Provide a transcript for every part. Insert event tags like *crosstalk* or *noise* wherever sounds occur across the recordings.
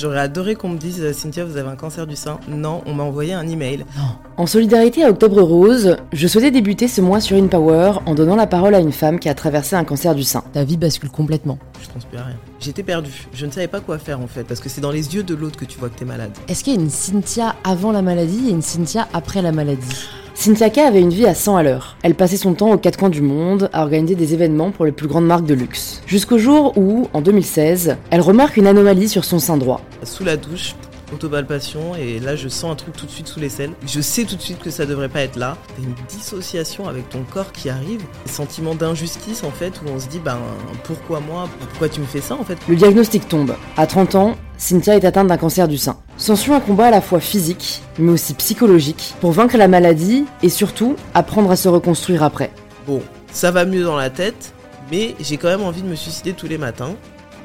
J'aurais adoré qu'on me dise Cynthia, vous avez un cancer du sein. Non, on m'a envoyé un email. En solidarité à Octobre Rose, je souhaitais débuter ce mois sur InPower en donnant la parole à une femme qui a traversé un cancer du sein. Ta vie bascule complètement. Je à rien. J'étais perdue. Je ne savais pas quoi faire en fait, parce que c'est dans les yeux de l'autre que tu vois que t'es malade. Est-ce qu'il y a une Cynthia avant la maladie et une Cynthia après la maladie? Cynthia K avait une vie à 100 à l'heure. Elle passait son temps aux quatre coins du monde à organiser des événements pour les plus grandes marques de luxe. Jusqu'au jour où, en 2016, elle remarque une anomalie sur son sein droit. Sous la douche, autopalpation et là je sens un truc tout de suite sous l'aisselle. Je sais tout de suite que ça devrait pas être là. T'as une dissociation avec ton corps qui arrive, un sentiment d'injustice en fait où on se dit ben pourquoi moi, pourquoi tu me fais ça en fait? Le diagnostic tombe. À 30 ans, Cynthia est atteinte d'un cancer du sein. S'ensuit un combat à la fois physique mais aussi psychologique pour vaincre la maladie et surtout apprendre à se reconstruire après. Bon, ça va mieux dans la tête, mais j'ai quand même envie de me suicider tous les matins.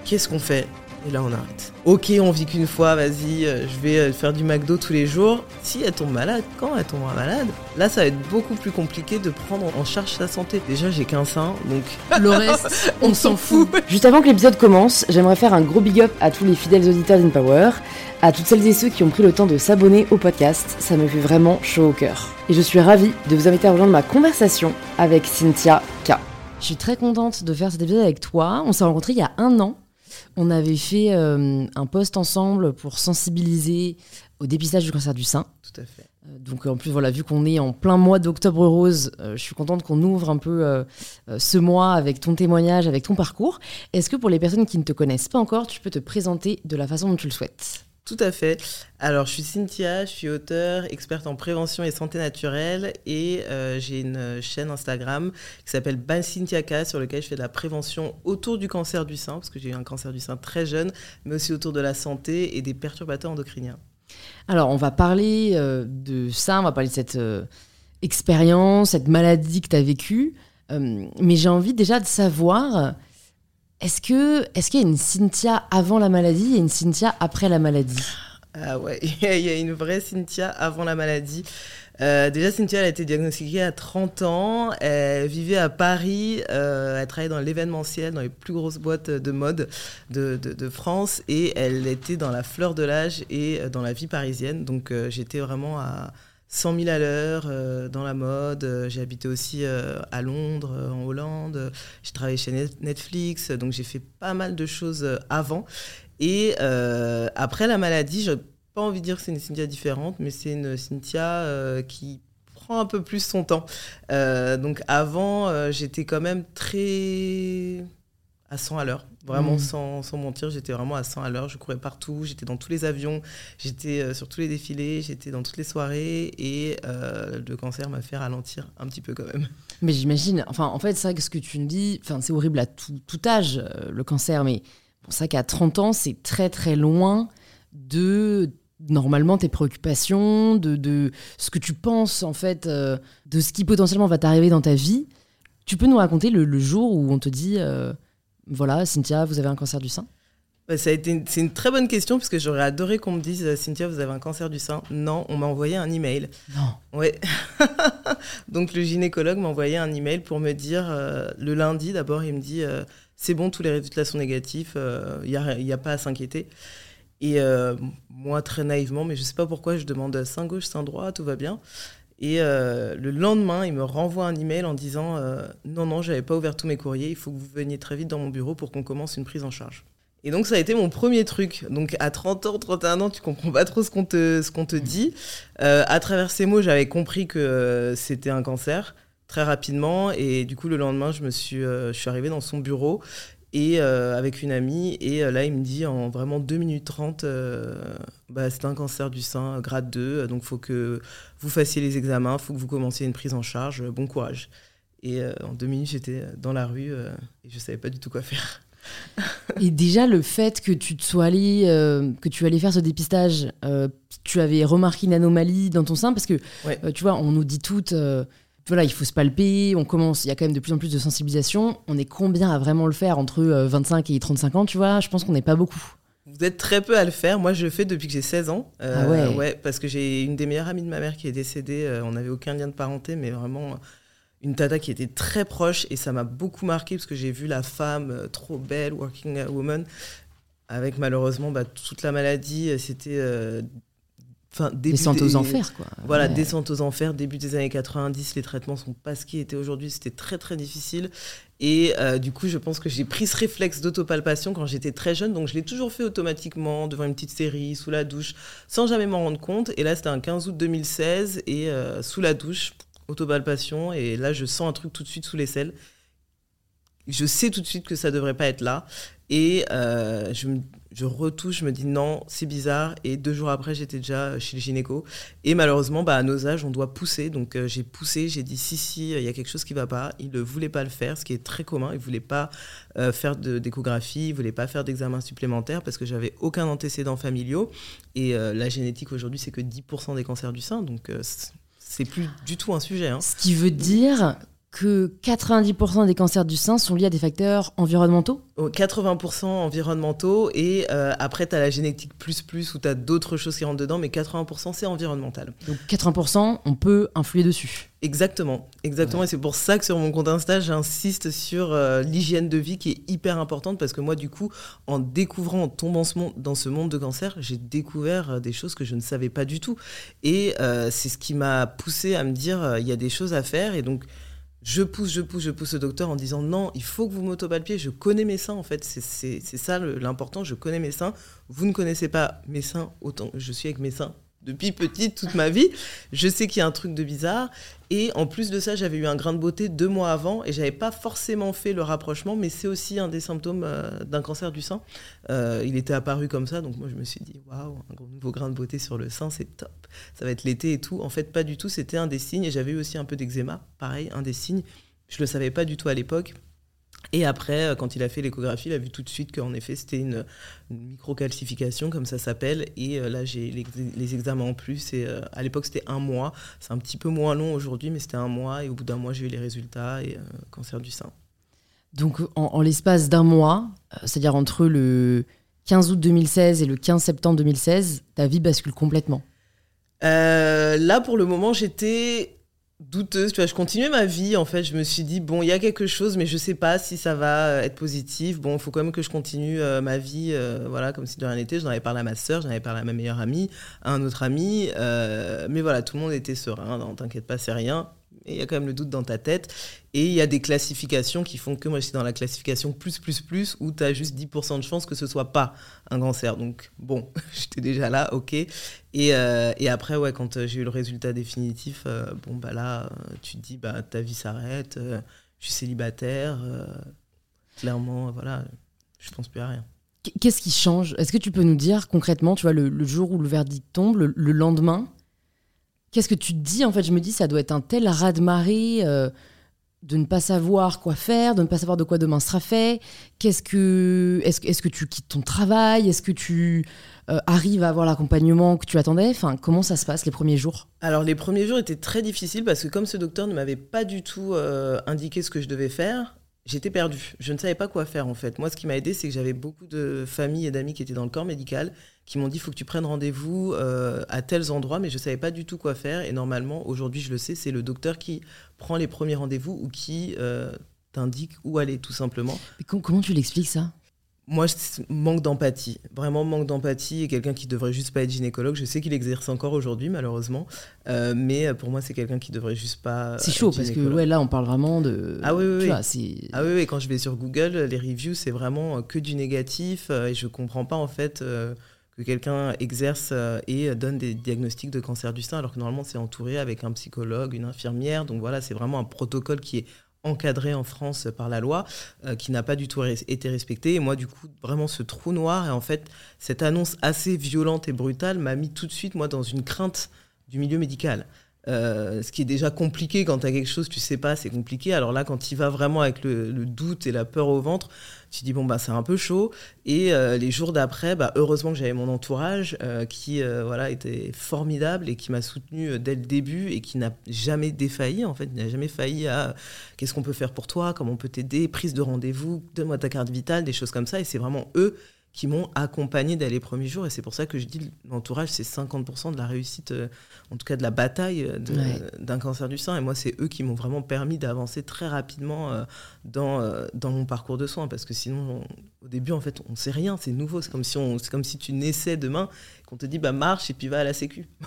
Qu'est-ce qu'on fait? Et là, on arrête. Ok, on vit qu'une fois, vas-y, euh, je vais euh, faire du McDo tous les jours. Si elle tombe malade, quand elle tombera malade, là, ça va être beaucoup plus compliqué de prendre en charge sa santé. Déjà, j'ai qu'un sein, donc. *laughs* Le reste, *laughs* on s'en fout. Juste avant que l'épisode commence, j'aimerais faire un gros big up à tous les fidèles auditeurs d'InPower, à toutes celles et ceux qui ont pris le temps de s'abonner au podcast. Ça me fait vraiment chaud au cœur. Et je suis ravie de vous inviter à rejoindre ma conversation avec Cynthia K. Je suis très contente de faire cet épisode avec toi. On s'est rencontrés il y a un an on avait fait euh, un post ensemble pour sensibiliser au dépistage du cancer du sein. Tout à fait. Euh, donc en plus, voilà, vu qu'on est en plein mois d'octobre rose, euh, je suis contente qu'on ouvre un peu ce mois avec ton témoignage, avec ton parcours. Est-ce que pour les personnes qui ne te connaissent pas encore, tu peux te présenter de la façon dont tu le souhaites? Tout à fait. Alors, je suis Cynthia, je suis auteur, experte en prévention et santé naturelle et euh, j'ai une chaîne Instagram qui s'appelle Ban Cynthia K sur lequel je fais de la prévention autour du cancer du sein parce que j'ai eu un cancer du sein très jeune, mais aussi autour de la santé et des perturbateurs endocriniens. Alors, on va parler euh, de ça, on va parler de cette euh, expérience, cette maladie que tu as vécue, mais j'ai envie déjà de savoir est-ce que est-ce qu'il y a une Cynthia avant la maladie et une Cynthia après la maladie? Ah ouais, *laughs* il y a une vraie Cynthia avant la maladie. Euh, déjà, Cynthia elle a été diagnostiquée à 30 ans. Elle vivait à Paris. Euh, elle travaillait dans l'événementiel, dans les plus grosses boîtes de mode de, France. Et elle était dans la fleur de l'âge et dans la vie parisienne. Donc, euh, j'étais vraiment à, 100 000 à l'heure euh, dans la mode. Euh, j'ai habité aussi euh, à Londres, en Hollande. J'ai travaillé chez Netflix, donc j'ai fait pas mal de choses avant. Et après la maladie, je n'ai pas envie de dire que c'est une Cynthia différente, mais c'est une Cynthia qui prend un peu plus son temps. donc avant, j'étais quand même très à 100 à l'heure. Vraiment, mm. sans, mentir, j'étais vraiment à 100 à l'heure. Je courais partout, j'étais dans tous les avions, j'étais euh, sur tous les défilés, j'étais dans toutes les soirées. Et euh, le cancer m'a fait ralentir un petit peu quand même. *laughs* Mais j'imagine, enfin, en fait, c'est vrai que ce que tu me dis, enfin, c'est horrible à tout, âge, euh, le cancer. Mais pour ça qu'à 30 ans, c'est très, très loin de normalement tes préoccupations, de, de, ce que tu penses en fait, de ce qui potentiellement va t'arriver dans ta vie. Tu peux nous raconter le, jour où on te dit voilà, Cynthia, vous avez un cancer du sein? Ça a été c'est une très bonne question parce que j'aurais adoré qu'on me dise euh, Cynthia, vous avez un cancer du sein. Non, on m'a envoyé un email. Non. Ouais. *laughs* Donc le gynécologue m'a envoyé un email pour me dire euh, le lundi d'abord, il me dit euh, c'est bon, tous les résultats sont négatifs, il n'y a, y a, pas à s'inquiéter. Et moi, très naïvement, mais je ne sais pas pourquoi, je demande sein gauche, sein droit, tout va bien. Et euh, le lendemain, il me renvoie un email en disant euh, Non, non, j'avais pas ouvert tous mes courriers, il faut que vous veniez très vite dans mon bureau pour qu'on commence une prise en charge. Et donc, ça a été mon premier truc. Donc, à 30 ans, 31 ans, tu comprends pas trop ce qu'on te, qu'on te dit. Euh, à travers ces mots, j'avais compris que c'était un cancer très rapidement. Et du coup, le lendemain, je, me suis, je suis arrivée dans son bureau et euh, avec une amie. Et euh, là, il me dit en vraiment 2 minutes 30, euh, bah, c'est un cancer du sein, grade 2, donc il faut que vous fassiez les examens, il faut que vous commenciez une prise en charge, bon courage. Et en deux minutes, j'étais dans la rue et je ne savais pas du tout quoi faire. *laughs* et déjà, le fait que tu te sois allé, que tu allais faire ce dépistage, tu avais remarqué une anomalie dans ton sein, parce que, tu vois, on nous dit toutes voilà, il faut se palper, on commence, il y a quand même de plus en plus de sensibilisation. On est combien à vraiment le faire entre 25 euh, et 35 ans, tu vois? Je pense qu'on n'est pas beaucoup. Vous êtes très peu à le faire. Moi, je le fais depuis que j'ai 16 ans. Euh, ah ouais. ouais Parce que j'ai une des meilleures amies de ma mère qui est décédée. Euh, on n'avait aucun lien de parenté, mais vraiment une tata qui était très proche. Et ça m'a beaucoup marqué parce que j'ai vu la femme trop belle, working woman, avec malheureusement bah, toute la maladie, c'était Enfin, descente aux enfers, quoi. Voilà, descente aux enfers, début des années 90, les traitements sont pas ce qu'ils étaient aujourd'hui, c'était très très difficile. Et euh, du coup, je pense que j'ai pris ce réflexe d'autopalpation quand j'étais très jeune, donc je l'ai toujours fait automatiquement, devant une petite série, sous la douche, sans jamais m'en rendre compte. Et là, c'était un 15 août 2016, et euh, sous la douche, autopalpation, et là, je sens un truc tout de suite sous les selles. Je sais tout de suite que ça devrait pas être là. Et euh, je, retouche, je me dis non, c'est bizarre. Et deux jours après, j'étais déjà chez le gynéco. Et malheureusement, bah, à nos âges, on doit pousser. Donc euh, j'ai poussé, j'ai dit si, si, il y a quelque chose qui ne va pas. Il ne voulait pas le faire, ce qui est très commun. Il ne voulait pas euh, faire d'échographie, il ne voulait pas faire d'examen supplémentaire parce que j'avais aucun antécédent familiaux. Et la génétique aujourd'hui, c'est que 10% des cancers du sein. Donc c'est plus du tout un sujet. Hein. Ce qui veut dire que 90% des cancers du sein sont liés à des facteurs environnementaux? 80% environnementaux et euh, après tu as la génétique plus plus où tu as d'autres choses qui rentrent dedans mais 80% c'est environnemental. Donc 80% on peut influer dessus. Exactement, exactement. Et c'est pour ça que sur mon compte Insta j'insiste sur euh, l'hygiène de vie qui est hyper importante parce que moi du coup en découvrant, en tombant dans ce monde de cancer j'ai découvert euh, des choses que je ne savais pas du tout. Et c'est ce qui m'a poussé à me dire il y a des choses à faire. Et donc je pousse, je pousse, je pousse le docteur en disant non, il faut que vous m'autopalpiez, je connais mes seins en fait, c'est ça l'important, je connais mes seins, vous ne connaissez pas mes seins autant je suis avec mes seins depuis petite, toute ma vie. Je sais qu'il y a un truc de bizarre. Et en plus de ça, j'avais eu un grain de beauté deux mois avant et j'avais pas forcément fait le rapprochement, mais c'est aussi un des symptômes euh, d'un cancer du sein. Euh, il était apparu comme ça, donc moi je me suis dit waouh, un nouveau grain de beauté sur le sein, c'est top. Ça va être l'été et tout. En fait, pas du tout. C'était un des signes et j'avais eu aussi un peu d'eczéma, pareil, un des signes. Je le savais pas du tout à l'époque. Et après, euh, quand il a fait l'échographie, il a vu tout de suite qu'en effet, c'était une, microcalcification, comme ça s'appelle. Et euh, là, j'ai les, examens en plus. Et euh, à l'époque, c'était un mois. C'est un petit peu moins long aujourd'hui, mais c'était un mois. Et au bout d'un mois, j'ai eu les résultats et cancer du sein. Donc, en, l'espace d'un mois, c'est-à-dire entre le 15 août 2016 et le 15 septembre 2016, ta vie bascule complètement. là, pour le moment, j'étais douteuse. Tu vois, je continuais ma vie. En fait, je me suis dit bon, il y a quelque chose, mais je sais pas si ça va euh, être positif. Bon, il faut quand même que je continue euh, ma vie, euh, voilà, comme si de rien n'était. J'en avais parlé à ma sœur, j'en avais parlé à ma meilleure amie, à un autre ami. mais voilà, tout le monde était serein. Non, t'inquiète pas, c'est rien il y a quand même le doute dans ta tête. Et il y a des classifications qui font que moi, je suis dans la classification plus, plus, plus, où tu as juste 10% de chance que ce soit pas un cancer. Donc, bon, *laughs* j'étais déjà là, ok. Et, euh, et après, ouais, quand euh, j'ai eu le résultat définitif, euh, bon, bah là, tu te dis, bah, ta vie s'arrête, je suis célibataire, clairement, voilà, je pense plus à rien. Qu'est-ce qui change? Est-ce que tu peux nous dire concrètement, tu vois, le, jour où le verdict tombe, le lendemain, Qu'est-ce que tu dis En fait, je me dis, ça doit être un tel raz-de-marée euh, de ne pas savoir quoi faire, de ne pas savoir de quoi demain sera fait. Qu'est-ce que, est-ce, est que tu quittes ton travail? Est-ce que tu euh, arrives à avoir l'accompagnement que tu attendais? Enfin, comment ça se passe les premiers jours? Alors, les premiers jours étaient très difficiles parce que comme ce docteur ne m'avait pas du tout euh, indiqué ce que je devais faire, j'étais perdue. Je ne savais pas quoi faire en fait. Moi, ce qui m'a aidé, c'est que j'avais beaucoup de familles et d'amis qui étaient dans le corps médical, qui m'ont dit faut que tu prennes rendez-vous euh, à tels endroits, mais je ne savais pas du tout quoi faire. Et normalement, aujourd'hui, je le sais, c'est le docteur qui prend les premiers rendez-vous ou qui euh, t'indique où aller, tout simplement. comment tu l'expliques ça? Moi, manque d'empathie. Vraiment manque d'empathie et quelqu'un qui devrait juste pas être gynécologue. Je sais qu'il exerce encore aujourd'hui, malheureusement. Euh, mais pour moi, c'est quelqu'un qui devrait juste pas. C'est chaud parce que ouais, là, on parle vraiment de. Ah oui, oui. ah oui, oui. Quand je vais sur Google, les reviews, c'est vraiment que du négatif. Et je comprends pas, en fait, euh, que quelqu'un exerce et donne des diagnostics de cancer du sein, alors que normalement, c'est entouré avec un psychologue, une infirmière. Donc voilà, c'est vraiment un protocole qui est encadré en France par la loi, euh, qui n'a pas du tout été respecté. Et moi, du coup, vraiment ce trou noir, et en fait, cette annonce assez violente et brutale m'a mis tout de suite, moi, dans une crainte du milieu médical. Euh, ce qui est déjà compliqué quand tu as quelque chose, tu sais pas, c'est compliqué. Alors là, quand il va vraiment avec le, doute et la peur au ventre, tu dis bon bah c'est un peu chaud. Et euh, les jours d'après, bah, heureusement que j'avais mon entourage euh, qui voilà était formidable et qui m'a soutenu dès le début et qui n'a jamais défailli en fait, n'a jamais failli à qu'est-ce qu'on peut faire pour toi, comment on peut t'aider, prise de rendez-vous, donne-moi ta carte vitale, des choses comme ça. Et c'est vraiment eux qui m'ont accompagné dès les premiers jours. Et c'est pour ça que je dis l'entourage, c'est 50% de la réussite, euh, en tout cas de la bataille euh, d'un cancer du sein. Et moi, c'est eux qui m'ont vraiment permis d'avancer très rapidement euh, dans, dans mon parcours de soins. Parce que sinon, au début, en fait, on ne sait rien, c'est nouveau. C'est comme, si comme si tu naissais demain, qu'on te dit bah, marche et puis va à la Sécu. *laughs*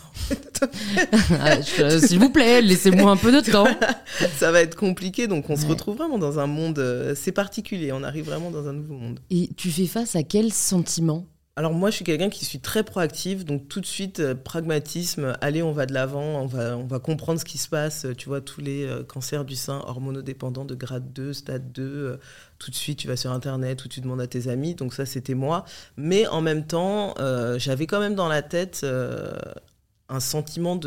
Ah, s'il vous plaît, laissez-moi un peu de temps. *laughs* Ça va être compliqué. Donc, on se retrouve vraiment dans un monde. c'est particulier. On arrive vraiment dans un nouveau monde. Et tu fais face à quel sentiment? Alors moi, je suis quelqu'un qui suis très proactif, donc tout de suite, euh, pragmatisme, allez, on va de l'avant, on va, comprendre ce qui se passe, tu vois, tous les euh, cancers du sein hormonodépendants de grade 2, stade 2, euh, tout de suite, tu vas sur Internet ou tu demandes à tes amis, donc ça, c'était moi. Mais en même temps, j'avais quand même dans la tête un sentiment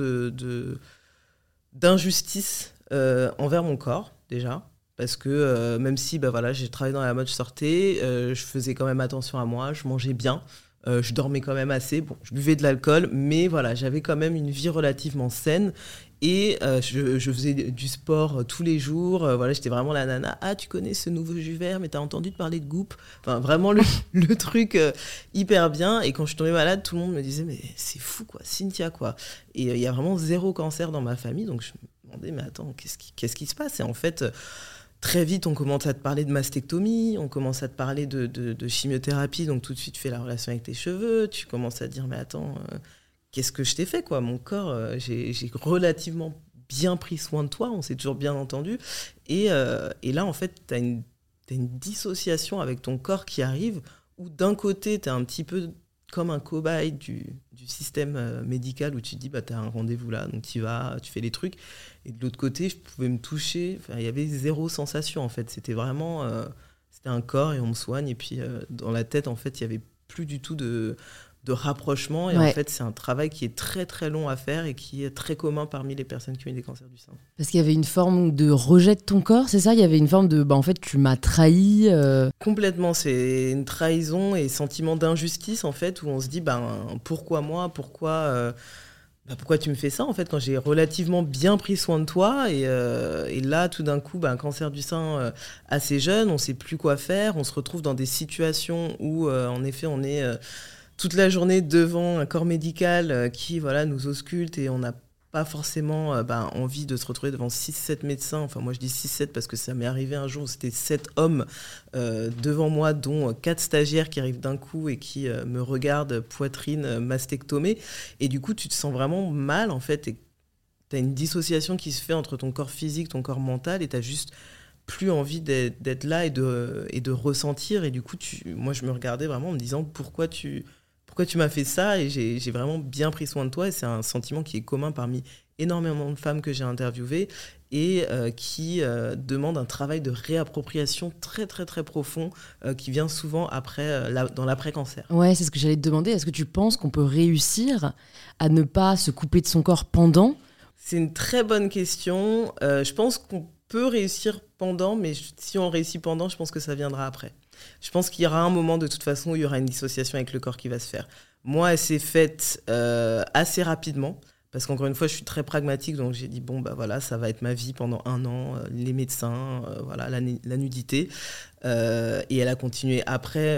d'injustice envers mon corps, déjà parce que même si bah voilà, j'ai travaillé dans la mode, je sortais, je faisais quand même attention à moi, je mangeais bien, euh, je dormais quand même assez. Bon, je buvais de l'alcool, mais voilà, j'avais quand même une vie relativement saine. Et euh, je, faisais du sport euh, tous les jours. voilà, j'étais vraiment la nana. Ah, tu connais ce nouveau jus vert, mais t'as entendu te parler de Goop Enfin, vraiment le, *laughs* le truc hyper bien. Et quand je tombée malade, tout le monde me disait, mais c'est fou, quoi, Cynthia, quoi. Et il y a vraiment zéro cancer dans ma famille. Donc je me demandais, mais attends, qu'est-ce qui, qu'est-ce qui se passe? Et en fait, Très vite, on commence à te parler de mastectomie, on commence à te parler de, chimiothérapie, donc tout de suite, tu fais la relation avec tes cheveux, tu commences à dire, mais attends, euh, qu'est-ce que je t'ai fait, quoi? Mon corps, euh, j'ai relativement bien pris soin de toi, on s'est toujours bien entendu. Et, euh, là, en fait, tu as, une dissociation avec ton corps qui arrive, où d'un côté, tu un petit peu comme un cobaye du, système euh, médical où tu dis, bah, tu as un rendez-vous là, donc tu vas, tu fais les trucs. Et de l'autre côté, je pouvais me toucher. Il y avait zéro sensation, en fait. C'était vraiment. Euh, c'était un corps et on me soigne. Et puis, euh, dans la tête, en fait, il y avait plus du tout de, de rapprochement. Et en fait, c'est un travail qui est très très long à faire et qui est très commun parmi les personnes qui ont des cancers du sein. Parce qu'il y avait une forme de rejet de ton corps, c'est ça? Il y avait une forme de, bah, en fait, tu m'as trahi. Euh. Complètement, c'est une trahison et sentiment d'injustice en fait, où on se dit, ben pourquoi moi? Pourquoi euh, bah, pourquoi tu me fais ça en fait quand j'ai relativement bien pris soin de toi et, euh, et là tout d'un coup bah, un cancer du sein assez jeune on sait plus quoi faire on se retrouve dans des situations où en effet on est toute la journée devant un corps médical euh, qui voilà, nous ausculte et on n'a pas forcément euh, bah, envie de se retrouver devant 6-7 médecins. Enfin, moi je dis 6-7 parce que ça m'est arrivé un jour, c'était 7 hommes euh, devant moi, dont 4 stagiaires qui arrivent d'un coup et qui me regardent poitrine mastectomée. Et du coup, tu te sens vraiment mal en fait. Et tu as une dissociation qui se fait entre ton corps physique, ton corps mental, et tu as juste plus envie d'être là et de, et de ressentir. Et du coup, tu, moi je me regardais vraiment en me disant pourquoi tu pourquoi tu m'as fait ça et j'ai vraiment bien pris soin de toi et c'est un sentiment qui est commun parmi énormément de femmes que j'ai interviewées et euh, qui euh, demande un travail de réappropriation très très très profond euh, qui vient souvent après dans l'après-cancer. Ouais, c'est ce que j'allais te demander. Est-ce que tu penses qu'on peut réussir à ne pas se couper de son corps pendant? C'est une très bonne question. je pense qu'on peut réussir pendant, mais si on réussit pendant, je pense que ça viendra après. Je pense qu'il y aura un moment de toute façon où il y aura une dissociation avec le corps qui va se faire. Moi, elle s'est faite euh, assez rapidement. Parce qu'encore une fois, je suis très pragmatique, donc j'ai dit bon bah voilà, ça va être ma vie pendant un an, euh, les médecins, euh, voilà la, nudité, et elle a continué après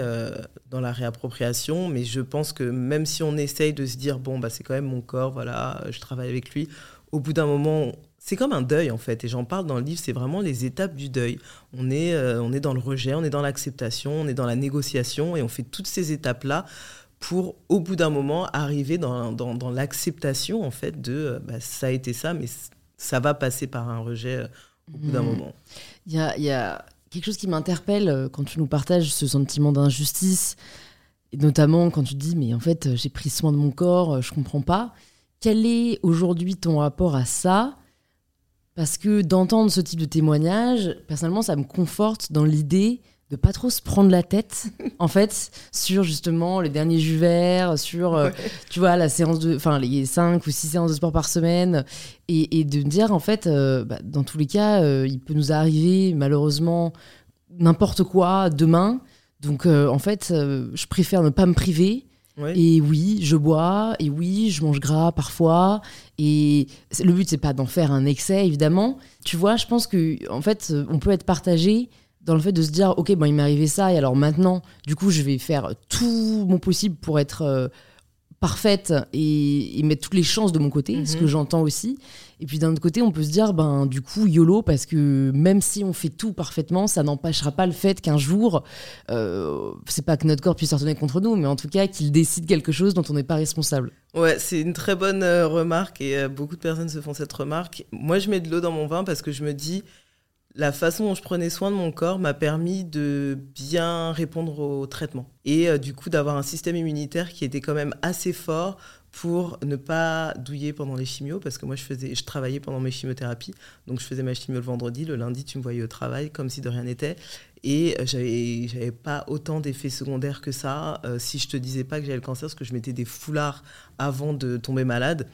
dans la réappropriation. Mais je pense que même si on essaye de se dire bon bah c'est quand même mon corps, voilà, je travaille avec lui, au bout d'un moment, c'est comme un deuil en fait, et j'en parle dans le livre, c'est vraiment les étapes du deuil. On est, euh, on est dans le rejet, on est dans l'acceptation, on est dans la négociation, et on fait toutes ces étapes-là pour, au bout d'un moment, arriver dans, dans, l'acceptation en fait de euh, bah, ça a été ça, mais ça va passer par un rejet euh, au bout d'un mmh. moment. Il y a, y a, quelque chose qui m'interpelle quand tu nous partages ce sentiment d'injustice, et notamment quand tu dis mais en fait j'ai pris soin de mon corps, je comprends pas. Quel est aujourd'hui ton rapport à ça? Parce que d'entendre ce type de témoignage, personnellement, ça me conforte dans l'idée de pas trop se prendre la tête, *laughs* en fait, sur justement les derniers jus verts, sur, euh, tu vois, la séance de, enfin, les 5 ou 6 séances de sport par semaine, et, de me dire, en fait, euh, bah, dans tous les cas, euh, il peut nous arriver, malheureusement, n'importe quoi demain. Donc, en fait, je préfère ne pas me priver et oui, je bois, et oui, je mange gras parfois. Et le but, c'est pas d'en faire un excès, évidemment. Tu vois, je pense que en fait, on peut être partagé dans le fait de se dire, ok, bon, il m'est arrivé ça, et alors maintenant, du coup, je vais faire tout mon possible pour être euh, parfaite et, mettre toutes les chances de mon côté, ce que mhm. j'entends aussi. Et puis d'un autre côté, on peut se dire, ben du coup, YOLO, parce que même si on fait tout parfaitement, ça n'empêchera pas le fait qu'un jour, euh, c'est pas que notre corps puisse se retourner contre nous, mais en tout cas qu'il décide quelque chose dont on n'est pas responsable. Ouais, c'est une très bonne euh, remarque et euh, beaucoup de personnes se font cette remarque. Moi, je mets de l'eau dans mon vin parce que je me dis, la façon dont je prenais soin de mon corps m'a permis de bien répondre au traitement. Et euh, du coup, d'avoir un système immunitaire qui était quand même assez fort pour ne pas douiller pendant les chimios, parce que moi, je, travaillais pendant mes chimiothérapies. Donc, je faisais ma chimio le vendredi. Le lundi, tu me voyais au travail comme si de rien n'était. Et euh, j'avais, j'avais pas autant d'effets secondaires que ça. Euh, si je te disais pas que j'avais le cancer, parce que je mettais des foulards avant de tomber malade,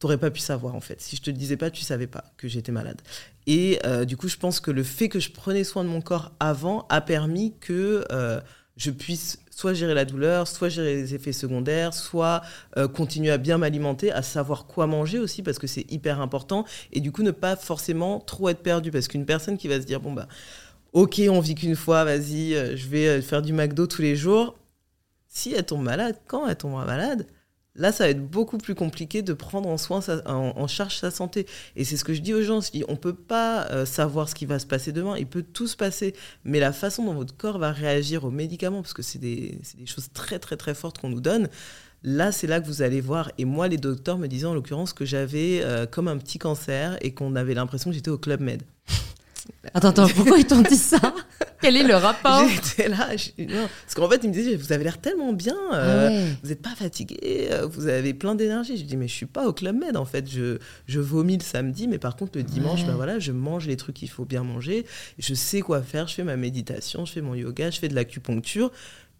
t'aurais pas pu savoir en fait. Si je te disais pas, tu savais pas que j'étais malade. Et euh, du coup, je pense que le fait que je prenais soin de mon corps avant a permis que euh, je puisse soit gérer la douleur, soit gérer les effets secondaires, soit euh, continuer à bien m'alimenter, à savoir quoi manger aussi, parce que c'est hyper important. Et du coup, ne pas forcément trop être perdu, parce qu'une personne qui va se dire, bon, bah, ok, on vit qu'une fois, vas-y, je vais faire du McDo tous les jours. Si elle tombe malade, quand elle tombera malade, Là, ça va être beaucoup plus compliqué de prendre en, soin en, charge sa santé. Et c'est ce que je dis aux gens. on ne peut pas euh, savoir ce qui va se passer demain. Il peut tout se passer. Mais la façon dont votre corps va réagir aux médicaments, parce que c'est des, choses très, très, très fortes qu'on nous donne, là, c'est là que vous allez voir. Et moi, les docteurs me disaient en l'occurrence que j'avais euh, comme un petit cancer et qu'on avait l'impression que j'étais au Club Med. Attends, attends, pourquoi ils t'ont dit ça? Quel est le rapport J'étais là, parce qu'en fait, ils me disaient, vous avez l'air tellement bien, euh, ah vous n'êtes pas fatigué, euh, vous avez plein d'énergie. Je dis, mais je suis pas au Club Med, en fait, je, je vomis le samedi, mais par contre, le dimanche, ben voilà, je mange les trucs qu'il faut bien manger, je sais quoi faire, je fais ma méditation, je fais mon yoga, je fais de l'acupuncture,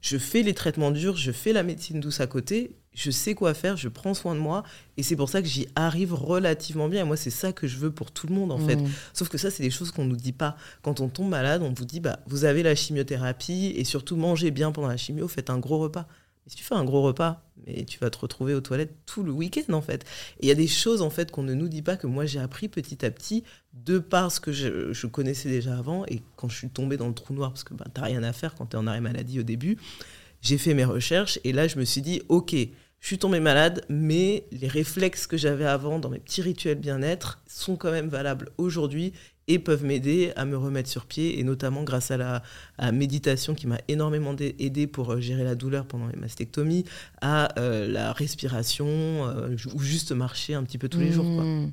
je fais les traitements durs, je fais la médecine douce à côté, je sais quoi faire, je prends soin de moi, et c'est pour ça que j'y arrive relativement bien. Et moi, c'est ça que je veux pour tout le monde, en fait. Mmh. Sauf que ça, c'est des choses qu'on nous dit pas. Quand on tombe malade, on vous dit, bah, vous avez la chimiothérapie, et surtout, mangez bien pendant la chimio, faites un gros repas. Si tu fais un gros repas, mais tu vas te retrouver aux toilettes tout le week-end, en fait. Et il y a des choses, en fait, qu'on ne nous dit pas, que moi, j'ai appris petit à petit, de par ce que je, connaissais déjà avant, et quand je suis tombée dans le trou noir, parce que bah, tu n'as rien à faire quand tu es en arrêt maladie au début, j'ai fait mes recherches. Et là, je me suis dit, OK, je suis tombée malade, mais les réflexes que j'avais avant dans mes petits rituels bien-être sont quand même valables aujourd'hui et peuvent m'aider à me remettre sur pied, et notamment grâce à la, méditation qui m'a énormément aidé pour euh, gérer la douleur pendant les mastectomies, à euh, la respiration, euh, ou juste marcher un petit peu tous les jours. Mmh.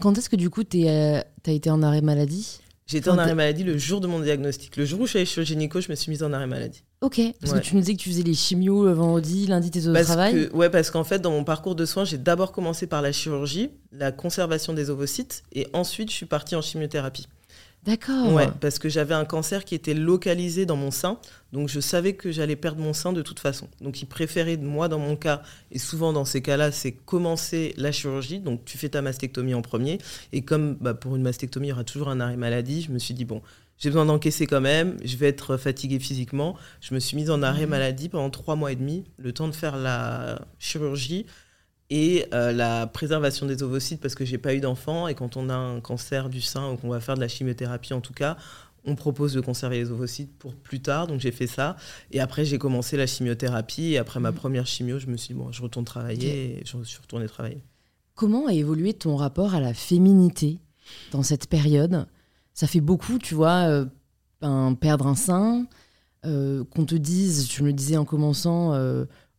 Quand est-ce que du coup tu as été en arrêt maladie? J'étais en arrêt maladie le jour de mon diagnostic. Le jour où je suis allée chez le gynéco, je me suis mise en arrêt maladie. Ok, parce que tu me disais que tu faisais les chimios le vendredi, lundi tes au travail. ouais, parce qu'en fait, dans mon parcours de soins, j'ai d'abord commencé par la chirurgie, la conservation des ovocytes, et ensuite je suis partie en chimiothérapie. D'accord. Ouais, parce que j'avais un cancer qui était localisé dans mon sein, donc je savais que j'allais perdre mon sein de toute façon. Donc il préférait, moi dans mon cas, et souvent dans ces cas-là, c'est commencer la chirurgie. Donc tu fais ta mastectomie en premier, et comme bah, pour une mastectomie, il y aura toujours un arrêt maladie, je me suis dit, bon, j'ai besoin d'encaisser quand même, je vais être fatiguée physiquement. Je me suis mise en arrêt mmh. maladie pendant trois mois et demi, le temps de faire la chirurgie et euh, la préservation des ovocytes parce que j'ai pas eu d'enfant et quand on a un cancer du sein ou qu'on va faire de la chimiothérapie en tout cas, on propose de conserver les ovocytes pour plus tard, donc j'ai fait ça. Et après, j'ai commencé la chimiothérapie. Et après ma mmh. première chimio, je me suis dit, bon, je retourne travailler. Et je suis retournée travailler. Comment a évolué ton rapport à la féminité dans cette période? Ça fait beaucoup, tu vois, euh, perdre un sein, euh, qu'on te dise, je me le disais en commençant,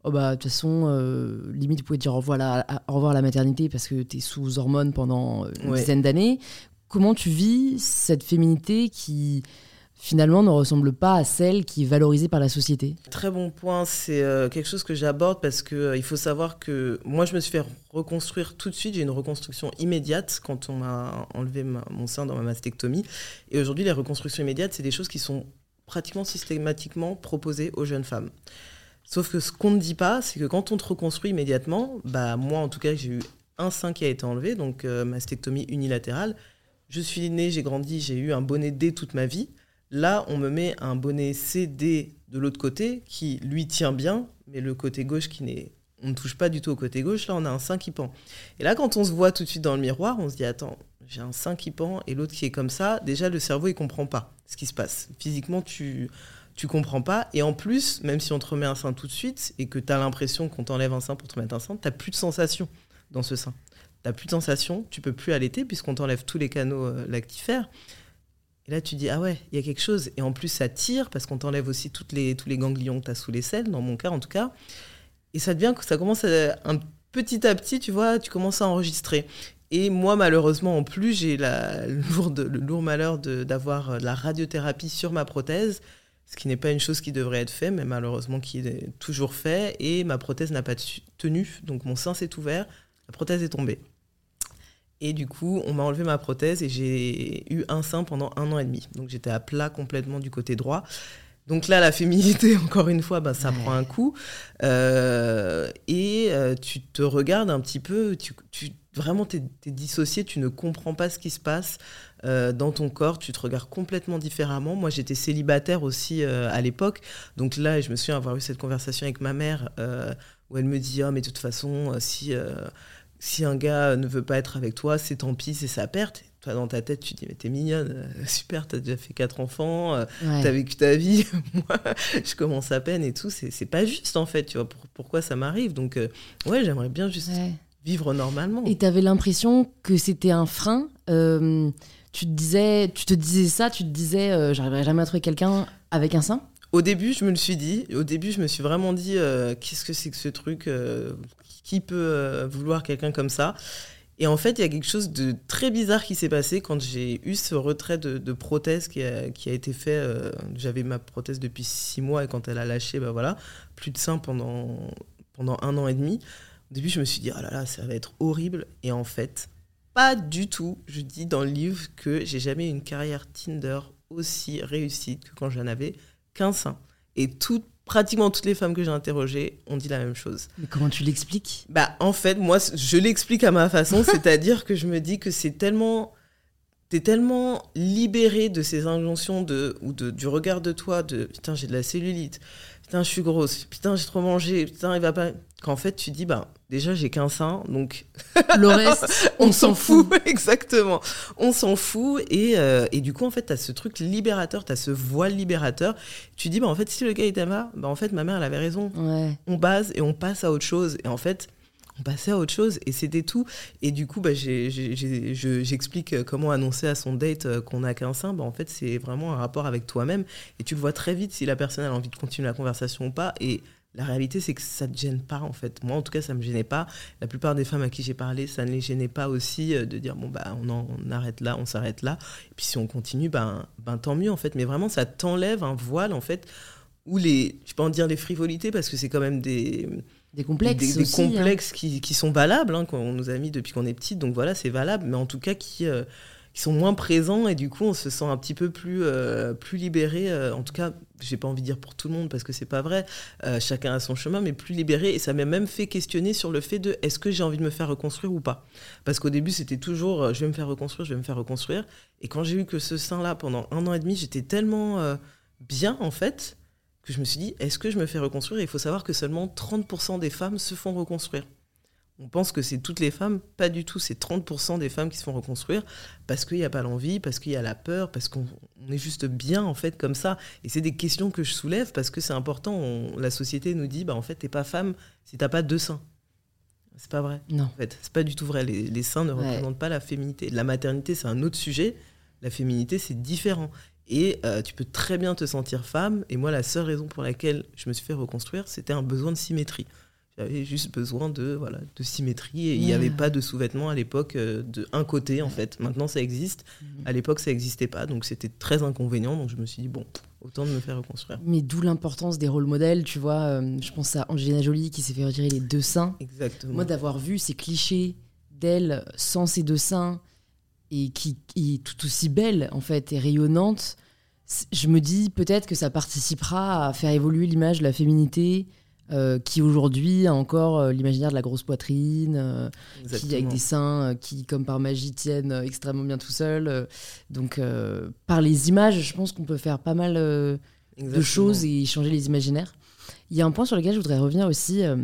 oh bah de toute façon, euh, limite, tu pouvez dire au revoir, à la, au revoir à la maternité parce que tu es sous hormones pendant euh, une dizaine d'années. Comment tu vis cette féminité qui finalement ne ressemble pas à celle qui est valorisée par la société? Très bon point, c'est euh, quelque chose que j'aborde parce qu'il il faut savoir que moi je me suis fait reconstruire tout de suite, j'ai une reconstruction immédiate quand on m'a enlevé mon sein dans ma mastectomie. Et aujourd'hui les reconstructions immédiates, c'est des choses qui sont pratiquement systématiquement proposées aux jeunes femmes. Sauf que ce qu'on ne dit pas, c'est que quand on te reconstruit immédiatement, bah moi en tout cas j'ai eu un sein qui a été enlevé, donc euh, mastectomie unilatérale. Je suis née, j'ai grandi, j'ai eu un bonnet D toute ma vie. Là, on me met un bonnet C, D de l'autre côté qui lui tient bien, mais le côté gauche qui n'est on ne touche pas du tout au côté gauche, là on a un sein qui pend. Et là quand on se voit tout de suite dans le miroir, on se dit attends, j'ai un sein qui pend et l'autre qui est comme ça, déjà le cerveau il comprend pas ce qui se passe. Physiquement tu tu comprends pas et en plus, même si on te remet un sein tout de suite et que tu as l'impression qu'on t'enlève un sein pour te mettre un sein, tu plus de sensation dans ce sein. Tu plus de sensation, tu peux plus allaiter puisqu'on t'enlève tous les canaux euh, lactifères. Et là, tu dis, ah ouais, il y a quelque chose. Et en plus, ça tire parce qu'on t'enlève aussi toutes les, tous les ganglions que tu as sous les selles, dans mon cas en tout cas. Et ça devient que ça commence à, un petit à petit, tu vois, tu commences à enregistrer. Et moi, malheureusement, en plus, j'ai *laughs* le lourd malheur d'avoir euh, la radiothérapie sur ma prothèse, ce qui n'est pas une chose qui devrait être fait, mais malheureusement qui est toujours fait. Et ma prothèse n'a pas tenu, donc mon sein s'est ouvert, la prothèse est tombée. Et du coup, on m'a enlevé ma prothèse et j'ai eu un sein pendant un an et demi. Donc j'étais à plat complètement du côté droit. Donc là, la féminité, *laughs* encore une fois, bah, ça prend un coup. Euh, et euh, tu te regardes un petit peu, tu, vraiment, tu es, dissocié, tu ne comprends pas ce qui se passe euh, dans ton corps, tu te regardes complètement différemment. Moi, j'étais célibataire aussi à l'époque. Donc là, je me souviens avoir eu cette conversation avec ma mère où elle me dit, ah, mais de toute façon, si si un gars ne veut pas être avec toi, c'est tant pis, c'est sa perte. Toi, dans ta tête, tu te dis, mais t'es mignonne, euh, super, t'as déjà fait quatre enfants, euh, t'as vécu ta vie. *laughs* Moi, je commence à peine et tout. C'est pas juste, en fait, tu vois, pourquoi ça m'arrive. Donc, euh, ouais, j'aimerais bien juste vivre normalement. Et t'avais l'impression que c'était un frein tu te disais, tu te disais ça, tu te disais, j'arriverai jamais à trouver quelqu'un avec un sein? Au début, je me le suis dit. Au début, je me suis vraiment dit, qu'est-ce que c'est que ce truc qui peut euh, vouloir quelqu'un comme ça? Et en fait, il y a quelque chose de très bizarre qui s'est passé quand j'ai eu ce retrait de, prothèse qui a, qui a, été fait. Euh, j'avais ma prothèse depuis six mois et quand elle a lâché, ben voilà, plus de sein pendant, pendant un an et demi. Au début, je me suis dit, oh là là, ça va être horrible. Et en fait, pas du tout. Je dis dans le livre que j'ai jamais eu une carrière Tinder aussi réussie que quand j'en avais qu'un sein. Et tout pratiquement toutes les femmes que j'ai interrogées ont dit la même chose. Mais comment tu l'expliques? Bah en fait, moi je l'explique à ma façon, *laughs* c'est-à-dire que je me dis que c'est tellement t'es tellement libéré de ces injonctions de ou de, du regard de toi de putain, j'ai de la cellulite. Putain, je suis grosse. Putain, j'ai trop mangé. Putain, il va pas qu'en fait tu dis bah déjà j'ai qu'un sein donc le reste *laughs* on, s'en fout. *laughs* exactement on s'en fout et, euh, et, du coup en fait tu as ce truc libérateur tu as ce voile libérateur tu dis bah en fait si le gars est à bah en fait ma mère elle avait raison on base et on passe à autre chose et en fait on passait à autre chose et c'était tout et du coup bah, j'explique comment annoncer à son date euh, qu'on a qu'un sein bah en fait c'est vraiment un rapport avec toi-même et tu le vois très vite si la personne a envie de continuer la conversation ou pas et la réalité, c'est que ça ne te gêne pas, en fait. Moi, en tout cas, ça ne me gênait pas. La plupart des femmes à qui j'ai parlé, ça ne les gênait pas aussi euh, de dire, bon, bah, on, on arrête là, on s'arrête là. Et puis, si on continue, ben, ben, tant mieux, en fait. Mais vraiment, ça t'enlève un voile, en fait, où les, je peux en dire les frivolités, parce que c'est quand même des... Des complexes. Des, hein. complexes qui, qui, sont valables, hein, qu'on nous a mis depuis qu'on est petite. Donc voilà, c'est valable, mais en tout cas qui, euh, qui sont moins présents et du coup on se sent un petit peu plus euh, plus libéré euh, en tout cas j'ai pas envie de dire pour tout le monde parce que c'est pas vrai chacun a son chemin mais plus libéré et ça m'a même fait questionner sur le fait de est-ce que j'ai envie de me faire reconstruire ou pas? Parce qu'au début c'était toujours je vais me faire reconstruire je vais me faire reconstruire et quand j'ai eu que ce sein là pendant un an et demi j'étais tellement bien en fait que je me suis dit est-ce que je me fais reconstruire? Il faut savoir que seulement 30% des femmes se font reconstruire on pense que c'est toutes les femmes, pas du tout, c'est 30% des femmes qui se font reconstruire parce qu'il n'y a pas l'envie, parce qu'il y a la peur, parce qu'on est juste bien en fait comme ça. Et c'est des questions que je soulève parce que c'est important. la société nous dit, bah en fait, t'es pas femme si t'as pas deux seins. C'est pas vrai. Non. En fait, c'est pas du tout vrai. Les, seins ne représentent pas la féminité. La maternité, c'est un autre sujet. La féminité, c'est différent. Et euh, tu peux très bien te sentir femme. Et moi, la seule raison pour laquelle je me suis fait reconstruire, c'était un besoin de symétrie. J'avais juste besoin de, voilà, de symétrie et il n'y avait pas de sous-vêtements à l'époque euh, de un côté en fait. Maintenant ça existe. Mhm. À l'époque ça n'existait pas donc c'était très inconvénient donc je me suis dit bon autant de me faire reconstruire. Mais d'où l'importance des rôles modèles, tu vois. Euh, je pense à Angelina Jolie qui s'est fait retirer les deux seins. Exactement. Moi d'avoir vu ces clichés d'elle sans ses deux seins et qui est tout aussi belle en fait et rayonnante, je me dis peut-être que ça participera à faire évoluer l'image de la féminité euh, qui aujourd'hui a encore euh, l'imaginaire de la grosse poitrine, euh, qui avec des seins qui, comme par magie, tiennent extrêmement bien tout seul. donc, par les images, je pense qu'on peut faire pas mal de choses et changer les imaginaires. il y a un point sur lequel je voudrais revenir aussi. euh,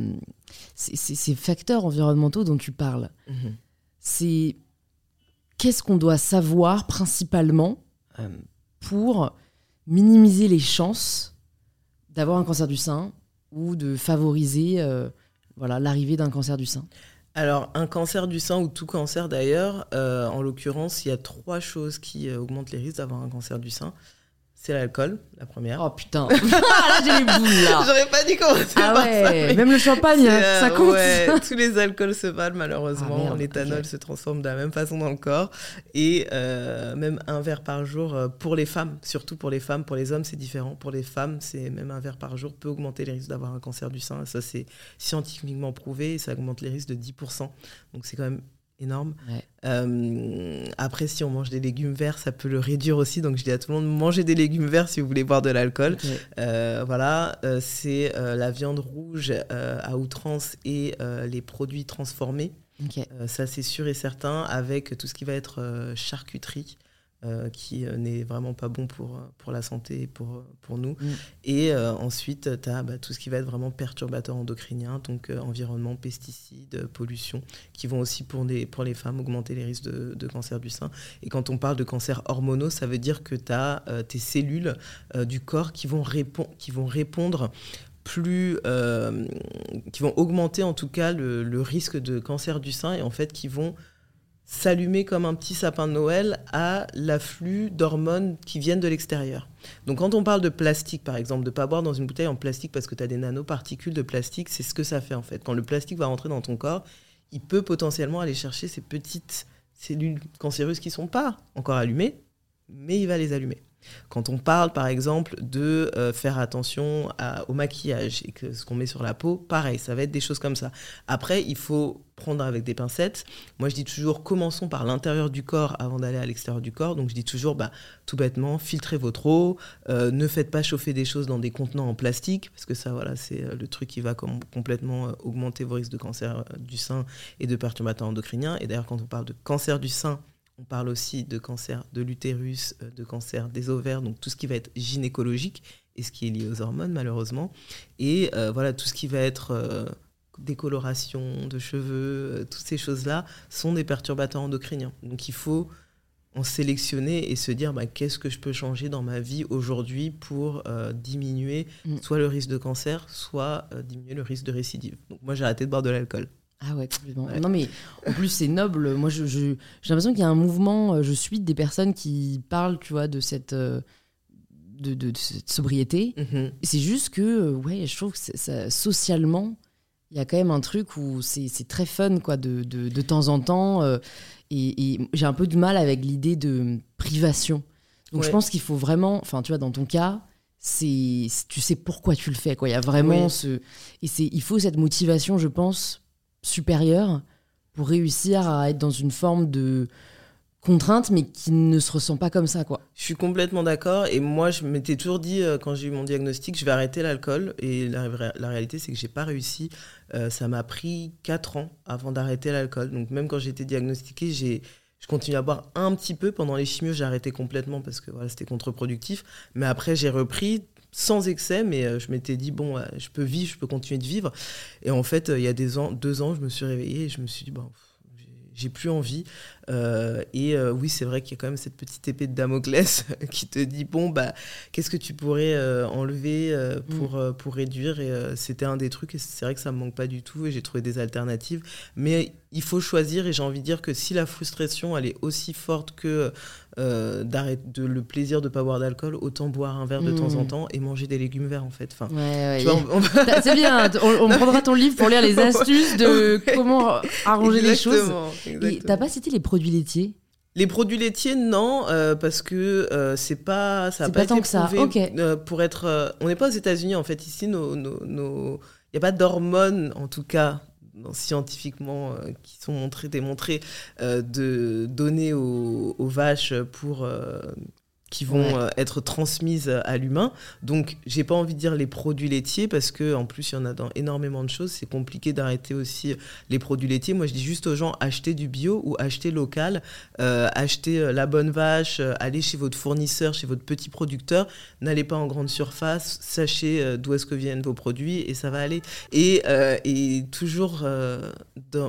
c'est ces facteurs environnementaux dont tu parles. Mhm. C'est qu'est-ce qu'on doit savoir principalement euh, pour minimiser les chances d'avoir un cancer du sein ou de favoriser euh, voilà l'arrivée d'un cancer du sein? Alors, un cancer du sein ou tout cancer d'ailleurs, euh, en l'occurrence, il y a trois choses qui augmentent les risques d'avoir un cancer du sein. C'est l'alcool, la première. Oh putain, *laughs* Ah, là j'ai les boules là. J'aurais pas dit commencer Ah par ça. ouais, mais même le champagne, euh, ça compte. ouais, *laughs* tous les alcools se valent malheureusement. Ah, L'éthanol se transforme de la même façon dans le corps. Et euh, même un verre par jour euh, pour les femmes, surtout pour les femmes. Pour les hommes, c'est différent. Pour les femmes, c'est même un verre par jour peut augmenter les risques d'avoir un cancer du sein. Ça, c'est scientifiquement prouvé. Et ça augmente les risques de 10%. Donc, c'est quand même énorme. Ouais. Euh, après, si on mange des légumes verts, ça peut le réduire aussi. Donc, je dis à tout le monde, mangez des légumes verts si vous voulez boire de l'alcool. Euh, voilà, euh, c'est la viande rouge à outrance et les produits transformés. Ça, c'est sûr et certain, avec tout ce qui va être charcuterie, euh, qui euh, n'est vraiment pas bon pour, euh, pour la santé et pour, pour nous. Mm. Et euh, ensuite, tu as tout ce qui va être vraiment perturbateur endocrinien, donc euh, environnement, pesticides, pollution, qui vont aussi pour, des, pour les femmes augmenter les risques de, de cancer du sein. Et quand on parle de cancer hormonaux, ça veut dire que tu as tes cellules du corps qui vont, répon- qui vont répondre plus qui vont augmenter en tout cas le, le risque de cancer du sein et en fait qui vont s'allumer comme un petit sapin de Noël à l'afflux d'hormones qui viennent de l'extérieur. Donc quand on parle de plastique par exemple, de pas boire dans une bouteille en plastique parce que tu as des nanoparticules de plastique, c'est ce que ça fait en fait. Quand le plastique va rentrer dans ton corps, il peut potentiellement aller chercher ces petites cellules cancéreuses qui sont pas encore allumées, mais il va les allumer. Quand on parle, par exemple, de euh, faire attention au maquillage et que ce qu'on met sur la peau, pareil, ça va être des choses comme ça. Après, il faut prendre avec des pincettes. Moi, je dis toujours, commençons par l'intérieur du corps avant d'aller à l'extérieur du corps. Donc, je dis toujours, bah, tout bêtement, filtrez votre eau, euh, ne faites pas chauffer des choses dans des contenants en plastique, parce que ça, voilà, c'est euh, le truc qui va com- complètement augmenter vos risques de cancer du sein et de perturbateurs endocriniens. Et d'ailleurs, quand on parle de cancer du sein, on parle aussi de cancer de l'utérus, euh, de cancer des ovaires, donc tout ce qui va être gynécologique et ce qui est lié aux hormones malheureusement. Et euh, voilà, tout ce qui va être euh, décoloration de cheveux, euh, toutes ces choses-là sont des perturbateurs endocriniens. Donc il faut en sélectionner et se dire bah, qu'est-ce que je peux changer dans ma vie aujourd'hui pour diminuer Mm. soit le risque de cancer, soit diminuer le risque de récidive. Donc moi j'ai arrêté de boire de l'alcool. Ah ouais, complètement. Ouais. Non, mais en plus, c'est noble. Moi, je, j'ai l'impression qu'il y a un mouvement. euh, Je suis des personnes qui parlent, tu vois, de cette, euh, de, de- de cette sobriété. Mhm. C'est juste que, euh, ouais, je trouve que ça, socialement, il y a quand même un truc où c'est c'est très fun, quoi, de, de, de temps en temps. euh, et et j'ai un peu de mal avec l'idée de privation. Donc, je pense qu'il faut vraiment, enfin, tu vois, dans ton cas, c'est tu sais pourquoi tu le fais, quoi. Il y a vraiment Oui. ce. Et c'est il faut cette motivation, je pense, supérieure pour réussir à être dans une forme de contrainte, mais qui ne se ressent pas comme ça, quoi. Je suis complètement d'accord. Et moi, je m'étais toujours dit, euh, quand j'ai eu mon diagnostic, je vais arrêter l'alcool. Et la, réalité, c'est que j'ai pas réussi. Euh, ça m'a pris 4 ans avant d'arrêter l'alcool. Donc, même quand j'ai été diagnostiquée, j'ai. Je continue à boire un petit peu. Pendant les chimios, j'ai arrêté complètement parce que voilà, c'était contre-productif. Mais après, j'ai repris sans excès. Mais euh, je m'étais dit, bon, euh, je peux vivre, je peux continuer de vivre. Et en fait, euh, il y a des deux ans, je me suis réveillée et je me suis dit, bon, j'ai plus envie. Euh, et euh, oui, c'est vrai qu'il y a quand même cette petite épée de Damoclès *laughs* qui te dit bon bah qu'est-ce que tu pourrais euh, enlever euh, pour pour réduire? Et c'était un des trucs et c'est vrai que ça me manque pas du tout et j'ai trouvé des alternatives. Mais il faut choisir et j'ai envie de dire que si la frustration elle est aussi forte que de le plaisir de pas boire d'alcool autant boire un verre de Mm. temps en temps et manger des légumes verts en fait. Enfin Ouais, ouais, on- T'as- *laughs* C'est bien, on, on *laughs* prendra ton livre pour lire les astuces de comment arranger les choses. T'as pas cité les produits laitiers? Les produits laitiers, non, euh, parce que euh, c'est pas, ça a C'est pas, pas tant été que ça, euh, pour être. on n'est pas aux États-Unis en fait. Ici, nos, il n'y a pas d'hormones, en tout cas scientifiquement, qui sont montrées, démontrées, de donner aux, aux vaches pour qui vont être transmises à l'humain. Donc, j'ai pas envie de dire les produits laitiers parce que en plus, il y en a dans énormément de choses. C'est compliqué d'arrêter aussi les produits laitiers. Moi, je dis juste aux gens achetez du bio ou achetez local, achetez la bonne vache, allez chez votre fournisseur, chez votre petit producteur. N'allez pas en grande surface. Sachez d'où est-ce que viennent vos produits et ça va aller. Et, et toujours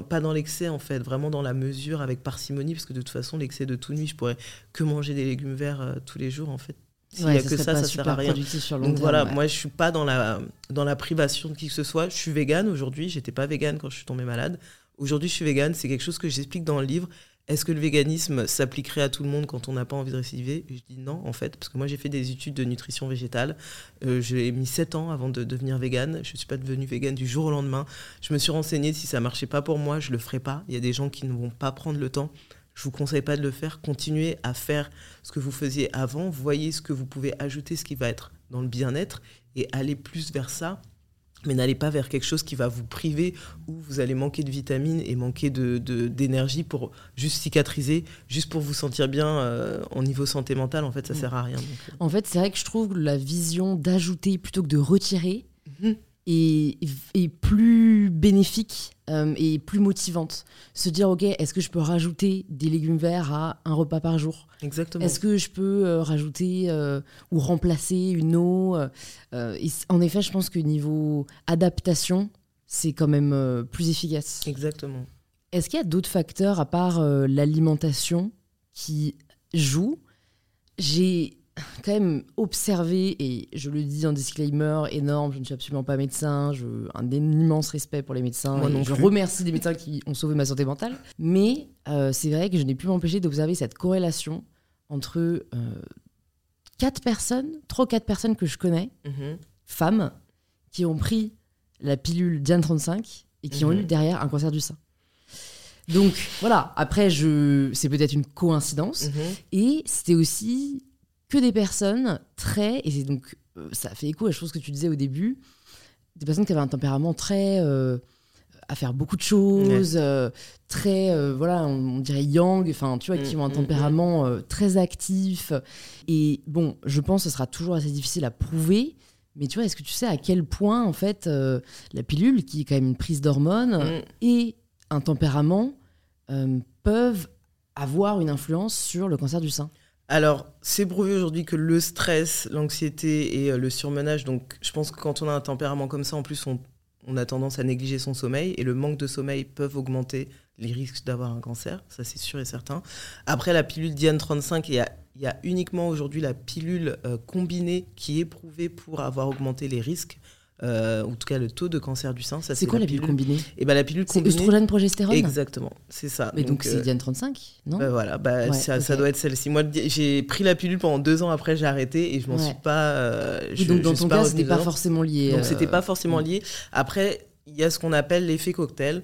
pas dans l'excès en fait, vraiment dans la mesure avec parcimonie, parce que de toute façon, l'excès de tout nuit, je pourrais que manger des légumes verts euh, tous les jours en fait. S'il n'y a que ça, ça sert à rien. Donc voilà, moi je suis pas dans la, dans la privation de qui que ce soit. Je suis végane aujourd'hui, j'étais pas végane quand je suis tombée malade. Aujourd'hui, je suis végane, c'est quelque chose que j'explique dans le livre. Est-ce que le véganisme s'appliquerait à tout le monde quand on n'a pas envie de récidiver? Je dis non, en fait, parce que moi j'ai fait des études de nutrition végétale. Euh, j'ai mis 7 ans avant de devenir végane. Je ne suis pas devenue végane du jour au lendemain. Je me suis renseignée, si ça ne marchait pas pour moi, je ne le ferai pas. Il y a des gens qui ne vont pas prendre le temps. Je ne vous conseille pas de le faire. Continuez à faire ce que vous faisiez avant. Voyez ce que vous pouvez ajouter, ce qui va être dans le bien-être, et allez plus vers ça mais n'allez pas vers quelque chose qui va vous priver où vous allez manquer de vitamines et manquer d'énergie de, pour juste cicatriser, juste pour vous sentir bien euh, au niveau santé mentale. En fait, ça mm. sert à rien. Euh. En fait, c'est vrai que je trouve la vision d'ajouter plutôt que de retirer mhm. Est, est, plus bénéfique euh, et plus motivante. Se dire, OK, est-ce que je peux rajouter des légumes verts à un repas par jour? Exactement. Est-ce que je peux euh, rajouter euh, ou remplacer une eau En effet, je pense que niveau adaptation, c'est quand même plus efficace. Exactement. Est-ce qu'il y a d'autres facteurs à part l'alimentation qui jouent? J'ai quand même observé, et je le dis en disclaimer énorme, je ne suis absolument pas médecin, je, un immense respect pour les médecins, et je remercie les médecins qui ont sauvé ma santé mentale, mais euh, c'est vrai que je n'ai pu m'empêcher d'observer cette corrélation entre euh, quatre personnes, trois ou quatre personnes que je connais, mhm. femmes, qui ont pris la pilule Diane 35 et qui ont mhm. eu derrière un cancer du sein. Donc voilà, après, je... c'est peut-être une coïncidence. Mhm. Et c'était aussi que des personnes très, et c'est donc euh, ça fait écho à la chose que tu disais au début, des personnes qui avaient un tempérament très euh, à faire beaucoup de choses, euh, très voilà, on, dirait yang, enfin tu vois, qui mm, ont un mm, tempérament mm. très actif. Et bon, je pense que ce sera toujours assez difficile à prouver. Mais tu vois, est-ce que tu sais à quel point, en fait, la pilule, qui est quand même une prise d'hormones, et un tempérament peuvent avoir une influence sur le cancer du sein? Alors, c'est prouvé aujourd'hui que le stress, l'anxiété et euh, le surmenage, donc je pense que quand on a un tempérament comme ça, en plus, on, a tendance à négliger son sommeil et le manque de sommeil peuvent augmenter les risques d'avoir un cancer, ça c'est sûr et certain. Après, la pilule Diane 35, il y a, uniquement aujourd'hui la pilule euh, combinée qui est prouvée pour avoir augmenté les risques euh, en tout cas le taux de cancer du sein. C'est quoi la pilule, combinée Et eh ben, la pilule combinée. C'est œstrogène progestérone Exactement, c'est ça. Mais donc c'est euh, Diane 35, non bah, Voilà, bah, ça, doit être celle-ci. Moi j'ai pris la pilule pendant deux ans après j'ai arrêté et je m'en suis pas. Euh, donc dans ton cas c'était pas forcément lié. Donc c'était pas forcément lié. Après il y a ce qu'on appelle l'effet cocktail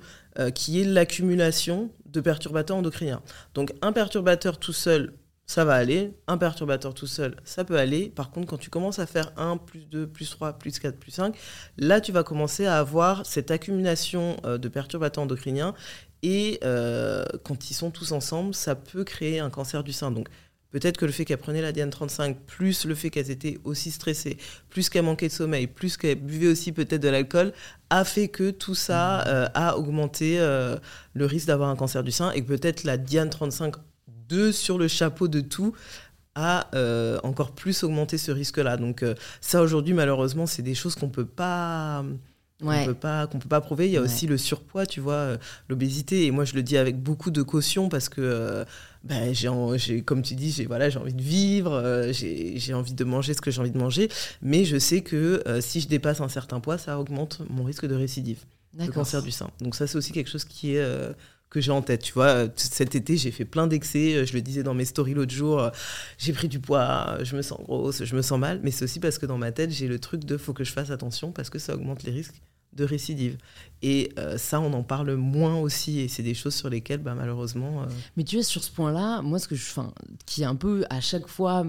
qui est l'accumulation de perturbateurs endocriniens. Donc un perturbateur tout seul ça va aller. Un perturbateur tout seul, ça peut aller. Par contre, quand tu commences à faire 1, plus 2, plus 3, plus 4, plus 5, là, tu vas commencer à avoir cette accumulation euh, de perturbateurs endocriniens. Et euh, quand ils sont tous ensemble, ça peut créer un cancer du sein. Donc, Peut-être que le fait qu'elle prenait la Diane 35 plus le fait qu'elle était aussi stressée, plus qu'elle manquait de sommeil, plus qu'elle buvait aussi peut-être de l'alcool, a fait que tout ça euh, a augmenté le risque d'avoir un cancer du sein et peut-être la Diane 35 sur le chapeau de tout, à euh, encore plus augmenter ce risque-là. Donc euh, ça, aujourd'hui, malheureusement, c'est des choses qu'on peut pas... Qu'on peut pas qu'on peut pas prouver. Il y a aussi le surpoids tu vois euh, l'obésité. Et moi je le dis avec beaucoup de caution parce que euh, ben, j'ai, comme tu dis j'ai voilà j'ai envie de vivre j'ai, j'ai envie de manger ce que j'ai envie de manger. Mais je sais que si je dépasse un certain poids ça augmente mon risque de récidive de cancer du sein. Donc ça c'est aussi quelque chose qui est que j'ai en tête. Tu vois, cet été, j'ai fait plein d'excès. Euh, je le disais dans mes stories l'autre jour. Euh, j'ai pris du poids, je me sens grosse, je me sens mal. Mais c'est aussi parce que dans ma tête, j'ai le truc de faut que je fasse attention parce que ça augmente les risques de récidive. Et euh, ça, on en parle moins aussi. Et c'est des choses sur lesquelles, bah, malheureusement. Mais tu vois, sur ce point-là, moi, ce que je. Enfin, qui est un peu à chaque fois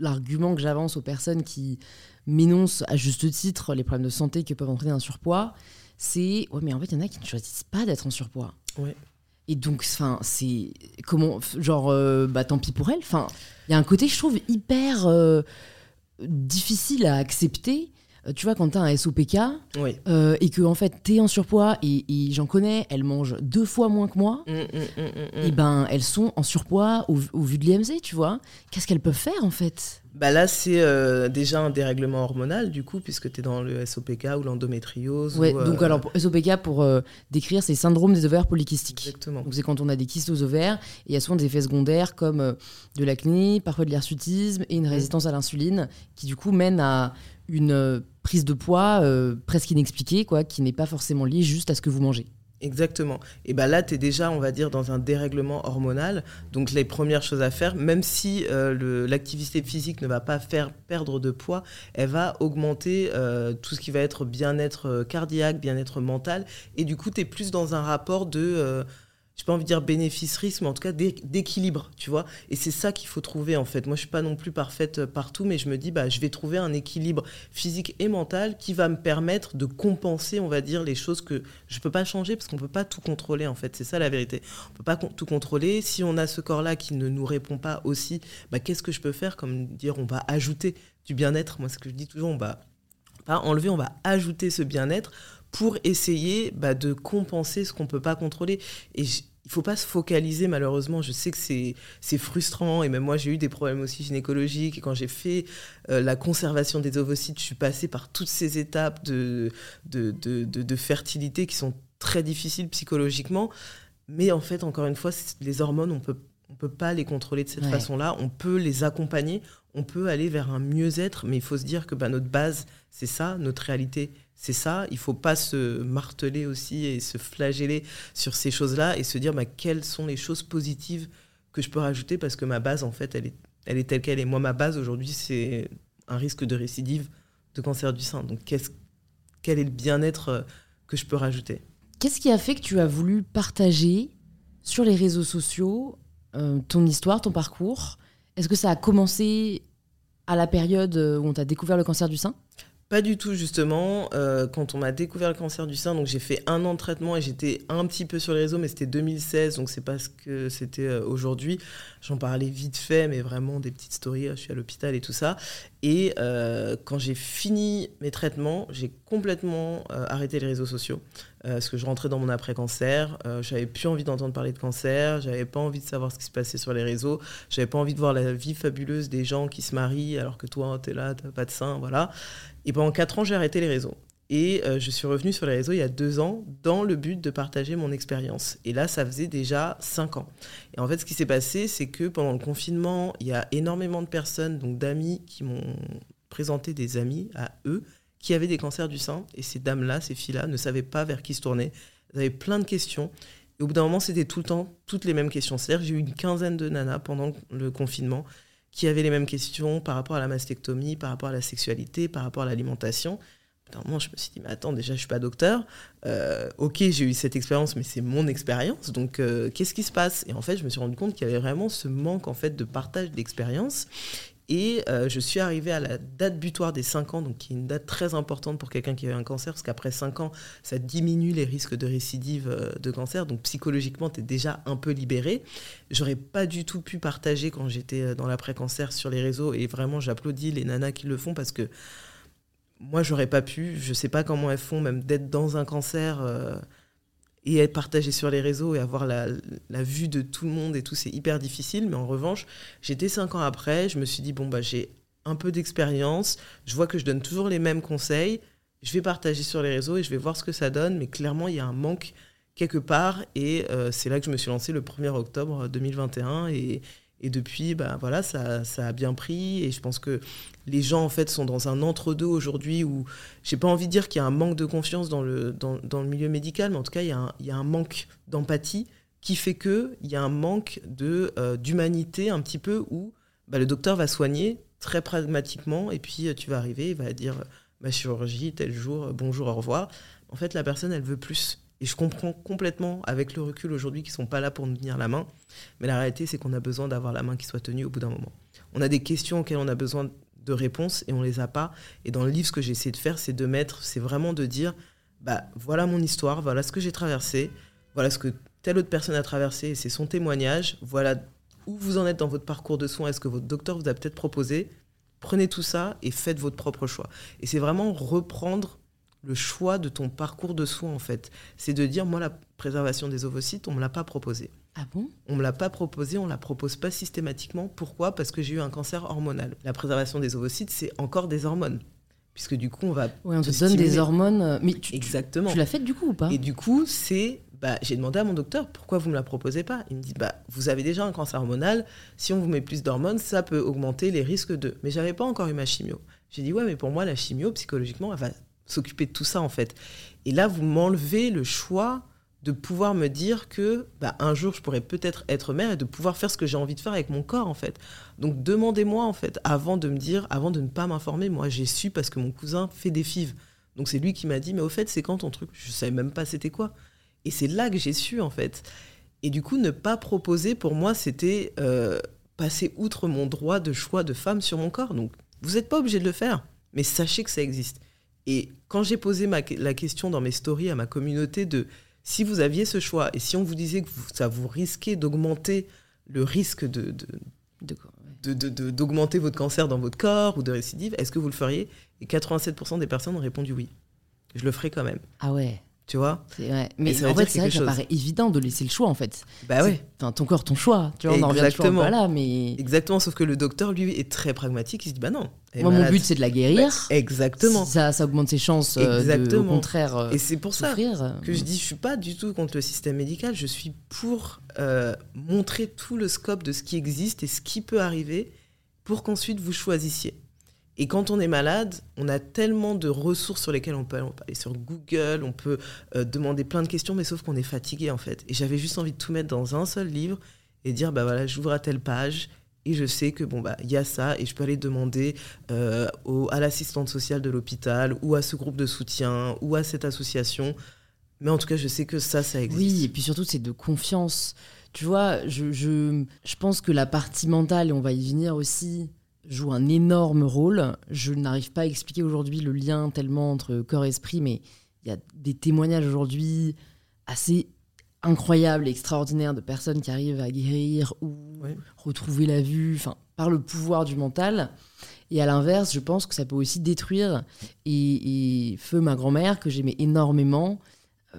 l'argument que j'avance aux personnes qui m'énoncent à juste titre les problèmes de santé que peuvent entraîner un surpoids, c'est ouais, mais en fait, il y en a qui ne choisissent pas d'être en surpoids. Ouais. Et donc, enfin, c'est comment, genre, euh, bah tant pis pour elle. Enfin, il y a un côté, je trouve, hyper euh, difficile à accepter. Euh, Tu vois, quand t'as un SOPK Oui. euh, et que en fait t'es en surpoids et, et j'en connais, elles mangent deux fois moins que moi. Mm, mm, mm. Et ben, elles sont en surpoids au, au vu de l'IMC, tu vois. Qu'est-ce qu'elles peuvent faire en fait? Bah là, c'est euh, déjà un dérèglement hormonal, du coup, puisque tu es dans le SOPK ou l'endométriose. Ouais, ou, euh, donc alors pour SOPK pour euh, décrire c'est syndrome des ovaires polykystiques. Exactement. Donc c'est quand on a des kystes aux ovaires et il y a souvent des effets secondaires comme de l'acné, parfois de l'hirsutisme et une résistance à l'insuline qui du coup mène à une euh, prise de poids euh, presque inexpliquée quoi, qui n'est pas forcément liée juste à ce que vous mangez. Exactement. Et bah là, tu es déjà, on va dire, dans un dérèglement hormonal. Donc les premières choses à faire, même si euh, l'activité physique ne va pas faire perdre de poids, elle va augmenter tout ce qui va être bien-être cardiaque, bien-être mental. Et du coup, tu es plus dans un rapport de... j'ai pas envie de dire bénéfice-risque, mais en tout cas d'é- d'équilibre, tu vois. Et c'est ça qu'il faut trouver, en fait. Moi, je suis pas non plus parfaite euh, partout, mais je me dis, bah, je vais trouver un équilibre physique et mental qui va me permettre de compenser, on va dire, les choses que je peux pas changer parce qu'on peut pas tout contrôler, en fait. C'est ça la vérité. On peut pas tout contrôler. Si on a ce corps-là qui ne nous répond pas aussi, bah, qu'est-ce que je peux faire? Comme dire, on va ajouter du bien-être. Moi, ce que je dis toujours, on va pas enlever, on va ajouter ce bien-être pour essayer bah, de compenser ce qu'on peut pas contrôler. Et il faut pas se focaliser, malheureusement. Je sais que c'est frustrant. Et même moi, j'ai eu des problèmes aussi gynécologiques. Et quand j'ai fait euh, la conservation des ovocytes, je suis passée par toutes ces étapes de, de, de, de- de fertilité qui sont très difficiles psychologiquement. Mais en fait, encore une fois, les hormones, on peut on peut pas les contrôler de cette Ouais. façon-là. On peut les accompagner. On peut aller vers un mieux-être. Mais il faut se dire que bah, notre base, c'est ça. Notre réalité, c'est ça. Il faut pas se marteler aussi et se flageller sur ces choses-là et se dire bah, quelles sont les choses positives que je peux rajouter parce que ma base, en fait, elle est, elle est telle qu'elle est. Moi, ma base aujourd'hui, c'est un risque de récidive de cancer du sein. Donc, qu'est-ce- quel est le bien-être euh, que je peux rajouter? Qu'est-ce qui a fait que tu as voulu partager sur les réseaux sociaux euh, ton histoire, ton parcours? Est-ce que ça a commencé à la période euh, où on t'a découvert le cancer du sein? Pas du tout, justement. Euh, quand on m'a découvert le cancer du sein, donc j'ai fait un an de traitement et j'étais un petit peu sur les réseaux, mais c'était 2016, donc c'est pas ce que c'était euh, aujourd'hui. J'en parlais vite fait, mais vraiment des petites stories. euh, Je suis à l'hôpital et tout ça. Et quand j'ai fini mes traitements, j'ai complètement arrêté les réseaux sociaux. Euh, parce que je rentrais dans mon après-cancer. Euh, j'avais plus envie d'entendre parler de cancer. J'avais pas envie de savoir ce qui se passait sur les réseaux. J'avais pas envie de voir la vie fabuleuse des gens qui se marient alors que toi, tu es là, t'as pas de sein. Voilà. Et pendant quatre ans, j'ai arrêté les réseaux. Et euh, je suis revenue sur les réseaux il y a deux ans dans le but de partager mon expérience. Et là, ça faisait déjà cinq ans. Et en fait, ce qui s'est passé, c'est que pendant le confinement, il y a énormément de personnes, donc d'amis, qui m'ont présenté des amis à eux qui avaient des cancers du sein. Et ces dames-là, ces filles-là, ne savaient pas vers qui se tourner. Elles avaient plein de questions. Et au bout d'un moment, c'était tout le temps toutes les mêmes questions. C'est-à-dire j'ai eu une quinzaine de nanas pendant le confinement qui avaient les mêmes questions par rapport à la mastectomie, par rapport à la sexualité, par rapport à l'alimentation. Un moment, je me suis dit, mais attends, déjà, je suis pas docteur. Euh, ok, j'ai eu cette expérience, mais c'est mon expérience. Donc, euh, qu'est-ce qui se passe? Et en fait, je me suis rendu compte qu'il y avait vraiment ce manque en fait de partage d'expérience. Et euh, je suis arrivée à la date butoir des 5 ans, donc qui est une date très importante pour quelqu'un qui a eu un cancer, parce qu'après 5 ans, ça diminue les risques de récidive euh, de cancer. Donc psychologiquement, tu es déjà un peu libéré. J'aurais pas du tout pu partager quand j'étais euh, dans l'après-cancer sur les réseaux. Et vraiment, j'applaudis les nanas qui le font parce que moi, j'aurais pas pu. Je sais pas comment elles font, même d'être dans un cancer. Et être partagé sur les réseaux et avoir la, vue de tout le monde et tout, c'est hyper difficile. Mais en revanche, j'étais cinq ans après, je me suis dit, bon, bah, j'ai un peu d'expérience, je vois que je donne toujours les mêmes conseils, je vais partager sur les réseaux et je vais voir ce que ça donne. Mais clairement, il y a un manque quelque part et euh, c'est là que je me suis lancé le 1er octobre 2021 et, et depuis, bah, voilà, ça, ça a bien pris et je pense que les gens en fait sont dans un entre-deux aujourd'hui où j'ai pas envie de dire qu'il y a un manque de confiance dans le, dans, le milieu médical, mais en tout cas, il y a un, il y a un manque d'empathie qui fait qu'il y a un manque de, euh, d'humanité un petit peu où bah, le docteur va soigner très pragmatiquement et puis euh, tu vas arriver, il va dire euh, ma chirurgie, tel jour, bonjour, au revoir. En fait, la personne, elle veut plus. Et je comprends complètement, avec le recul aujourd'hui, qu'ils sont pas là pour nous tenir la main. Mais la réalité, c'est qu'on a besoin d'avoir la main qui soit tenue au bout d'un moment. On a des questions auxquelles on a besoin de réponses et on les a pas. Et dans le livre, ce que j'ai essayé de faire, c'est de mettre, c'est vraiment de dire, bah voilà mon histoire, voilà ce que j'ai traversé, voilà ce que telle autre personne a traversé, c'est son témoignage, voilà où vous en êtes dans votre parcours de soins, est-ce que votre docteur vous a peut-être proposé, prenez tout ça et faites votre propre choix. Et c'est vraiment reprendre le choix de ton parcours de soins, en fait. C'est de dire, moi, la préservation des ovocytes, on ne me l'a pas proposé. Ah bon? On ne me l'a pas proposé, on ne la propose pas systématiquement. Pourquoi? Parce que j'ai eu un cancer hormonal. La préservation des ovocytes, c'est encore des hormones. Puisque du coup, on va. Oui, on te donne des hormones. Euh, mais tu, Exactement. Tu, l'as fait du coup ou pas? Et du coup, c'est. Bah, j'ai demandé à mon docteur pourquoi vous ne me la proposez pas? Il me dit bah, vous avez déjà un cancer hormonal. Si on vous met plus d'hormones, ça peut augmenter les risques de. Mais j'avais pas encore eu ma chimio. J'ai dit ouais, mais pour moi, la chimio, psychologiquement, elle va s'occuper de tout ça en fait. Et là, vous m'enlevez le choix de pouvoir me dire que bah, un jour je pourrais peut-être être mère et de pouvoir faire ce que j'ai envie de faire avec mon corps en fait. Donc demandez-moi en fait avant de me dire, avant de ne pas m'informer, moi j'ai su parce que mon cousin fait des fives. Donc c'est lui qui m'a dit mais au fait c'est quand ton truc? Je savais même pas c'était quoi. Et c'est là que j'ai su en fait. Et du coup ne pas proposer pour moi c'était euh, passer outre mon droit de choix de femme sur mon corps. Donc vous n'êtes pas obligé de le faire, mais sachez que ça existe. Et quand j'ai posé la question dans mes stories à ma communauté de si vous aviez ce choix et si on vous disait que ça vous risquait d'augmenter le risque de, d'augmenter votre cancer dans votre corps ou de récidive, est-ce que vous le feriez? Et 87% des personnes ont répondu oui. Je le ferai quand même. Ah ouais tu vois Mais en fait, c'est vrai que ça paraît évident de laisser le choix, en fait. Bah ouais. Enfin, ton corps, ton choix. Tu vois, on en revient là, mais... Exactement, sauf que le docteur, lui, est très pragmatique. Il se dit, bah non. Moi, mon but, c'est de la guérir. Bah, exactement. Ça, ça augmente ses chances euh, exactement. De, au contraire euh, Et c'est pour ça que je dis, je suis pas du tout contre le système médical. Je suis pour euh, montrer tout le scope de ce qui existe et ce qui peut arriver pour qu'ensuite vous choisissiez. Et quand on est malade, on a tellement de ressources sur lesquelles on peut, aller sur Google, on peut euh, demander plein de questions, mais sauf qu'on est fatigué en fait. Et j'avais juste envie de tout mettre dans un seul livre et dire bah voilà, j'ouvre à telle page et je sais que bon bah il y a ça et je peux aller demander euh, à l'assistante sociale de l'hôpital ou à ce groupe de soutien ou à cette association. Mais en tout cas, je sais que ça, ça existe. Oui, et puis surtout, c'est de confiance. Tu vois, je, je, je pense que la partie mentale, et on va y venir aussi, joue un énorme rôle. Je n'arrive pas à expliquer aujourd'hui le lien tellement entre corps et esprit, mais il y a des témoignages aujourd'hui assez incroyables et extraordinaires de personnes qui arrivent à guérir ou retrouver la vue, enfin, par le pouvoir du mental. Et à l'inverse, je pense que ça peut aussi détruire. Et, Feu, ma grand-mère, que j'aimais énormément, euh,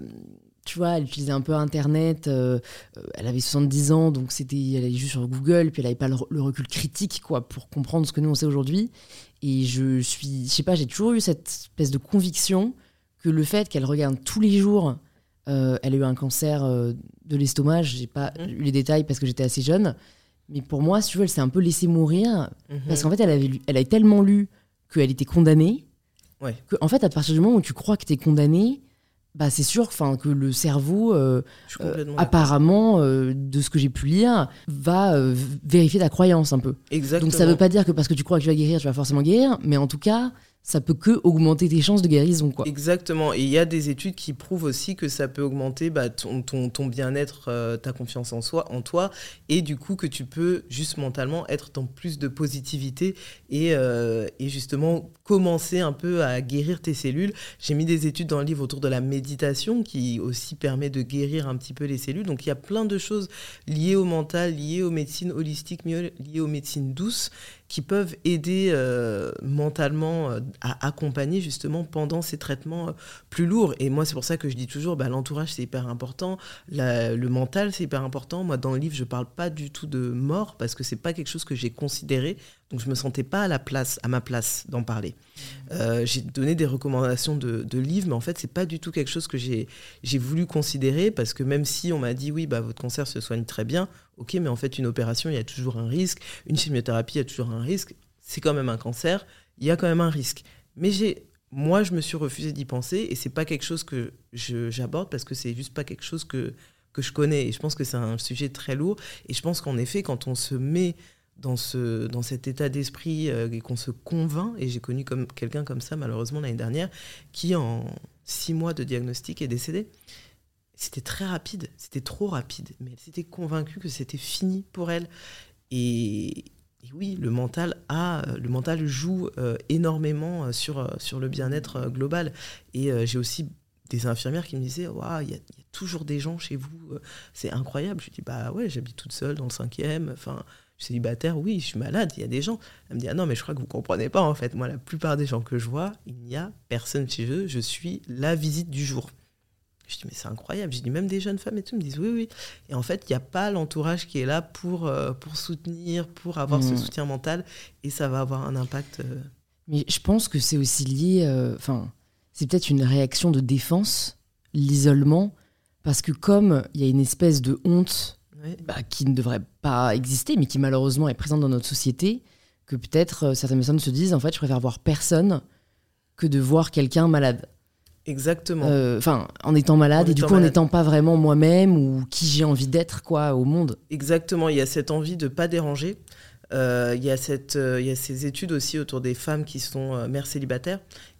tu vois, elle utilisait un peu Internet. Euh, euh, elle avait 70 ans, donc c'était, elle allait juste sur Google, puis elle n'avait pas le, recul critique, quoi, pour comprendre ce que nous on sait aujourd'hui. Et je suis, je sais pas, j'ai toujours eu cette espèce de conviction que le fait qu'elle regarde tous les jours, euh, elle a eu un cancer de l'estomac. J'ai pas mmh. eu les détails parce que j'étais assez jeune, mais pour moi, si tu veux, elle s'est un peu laissée mourir mmh. parce qu'en fait, elle avait, elle avait tellement lu qu'elle était condamnée. Ouais. Que, en fait, à partir du moment où tu crois que tu es condamné, bah, c'est sûr que le cerveau, euh, euh, apparemment, euh, de ce que j'ai pu lire, va vérifier ta croyance un peu. Exactement. Donc ça ne veut pas dire que parce que tu crois que tu vas guérir, tu vas forcément guérir, mais en tout cas, ça peut que augmenter tes chances de guérison. Quoi. Exactement. Et il y a des études qui prouvent aussi que ça peut augmenter bah, ton, ton, bien-être, euh, ta confiance en, soi, en toi, et du coup que tu peux juste mentalement être dans plus de positivité et, euh, et justement commencer un peu à guérir tes cellules. J'ai mis des études dans le livre autour de la méditation qui aussi permet de guérir un petit peu les cellules. Donc il y a plein de choses liées au mental, liées aux médecines holistiques, liées aux médecines douces qui peuvent aider euh, mentalement euh, à accompagner justement pendant ces traitements euh, plus lourds. Et moi, c'est pour ça que je dis toujours, bah, l'entourage, c'est hyper important, le mental, c'est hyper important. Moi, dans le livre, je parle pas du tout de mort parce que c'est pas quelque chose que j'ai considéré. Donc, je me sentais pas à la place, à ma place d'en parler. Mmh. j'ai donné des recommandations de, de, livres, mais en fait, c'est pas du tout quelque chose que j'ai voulu considérer parce que même si on m'a dit, oui, bah, votre cancer se soigne très bien, Ok, mais en fait, une opération, il y a toujours un risque. Une chimiothérapie, il y a toujours un risque. C'est quand même un cancer. Il y a quand même un risque. Mais j'ai, moi, je me suis refusé d'y penser et c'est pas quelque chose que j'aborde parce que c'est juste pas quelque chose que, que je connais. Et je pense que c'est un sujet très lourd. Et je pense qu'en effet, quand on se met dans, ce, dans cet état d'esprit euh, et qu'on se convainc, et j'ai connu comme, quelqu'un comme ça malheureusement l'année dernière, qui en six mois de diagnostic est décédé. C'était très rapide, c'était trop rapide, mais elle s'était convaincue que c'était fini pour elle. Et, oui, le mental joue euh, énormément euh, sur, euh, sur le bien-être global. Et j'ai aussi des infirmières qui me disaient Waouh, il y, a toujours des gens chez vous, c'est incroyable. Je dis Bah ouais, j'habite toute seule dans le cinquième. Enfin, je suis célibataire, oui, je suis malade, il y a des gens. Elle me dit Ah non, mais je crois que vous comprenez pas en fait. Moi, la plupart des gens que je vois, il n'y a personne chez eux, je suis la visite du jour. Je dis, mais c'est incroyable. Je dis, même des jeunes femmes et tout me disent, oui, oui. Et en fait, il n'y a pas l'entourage qui est là pour, euh, pour soutenir, pour avoir ce mmh. soutien mental. Et ça va avoir un impact. Mais je pense que c'est aussi lié. Enfin, c'est peut-être une réaction de défense, l'isolement, parce que comme il y a une espèce de honte bah, qui ne devrait pas exister, mais qui malheureusement est présente dans notre société, que peut-être euh, certaines personnes se disent en fait, je préfère voir personne que de voir quelqu'un malade. Exactement. Euh, enfin, en étant malade et du coup en n'étant pas vraiment moi-même ou qui j'ai envie d'être quoi au monde. Exactement. Il y a cette envie de pas déranger. Euh, il, y a cette, il y a ces études aussi autour des femmes qui sont mères célibataires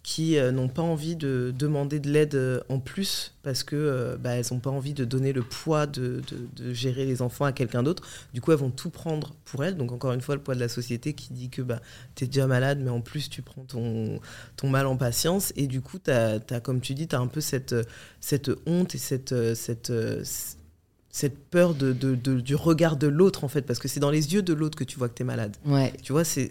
qui euh, n'ont pas envie de demander de l'aide euh, en plus parce que euh, bah, elles n'ont pas envie de donner le poids de, de, gérer les enfants à quelqu'un d'autre. Du coup, elles vont tout prendre pour elles. Donc encore une fois, le poids de la société qui dit que bah, tu es déjà malade, mais en plus tu prends ton, ton mal en patience. Et du coup, as, as, comme tu dis, tu as un peu cette, cette honte et cette peur de, de, du regard de l'autre, en fait, parce que c'est dans les yeux de l'autre que tu vois que tu es malade. Ouais. Tu vois, c'est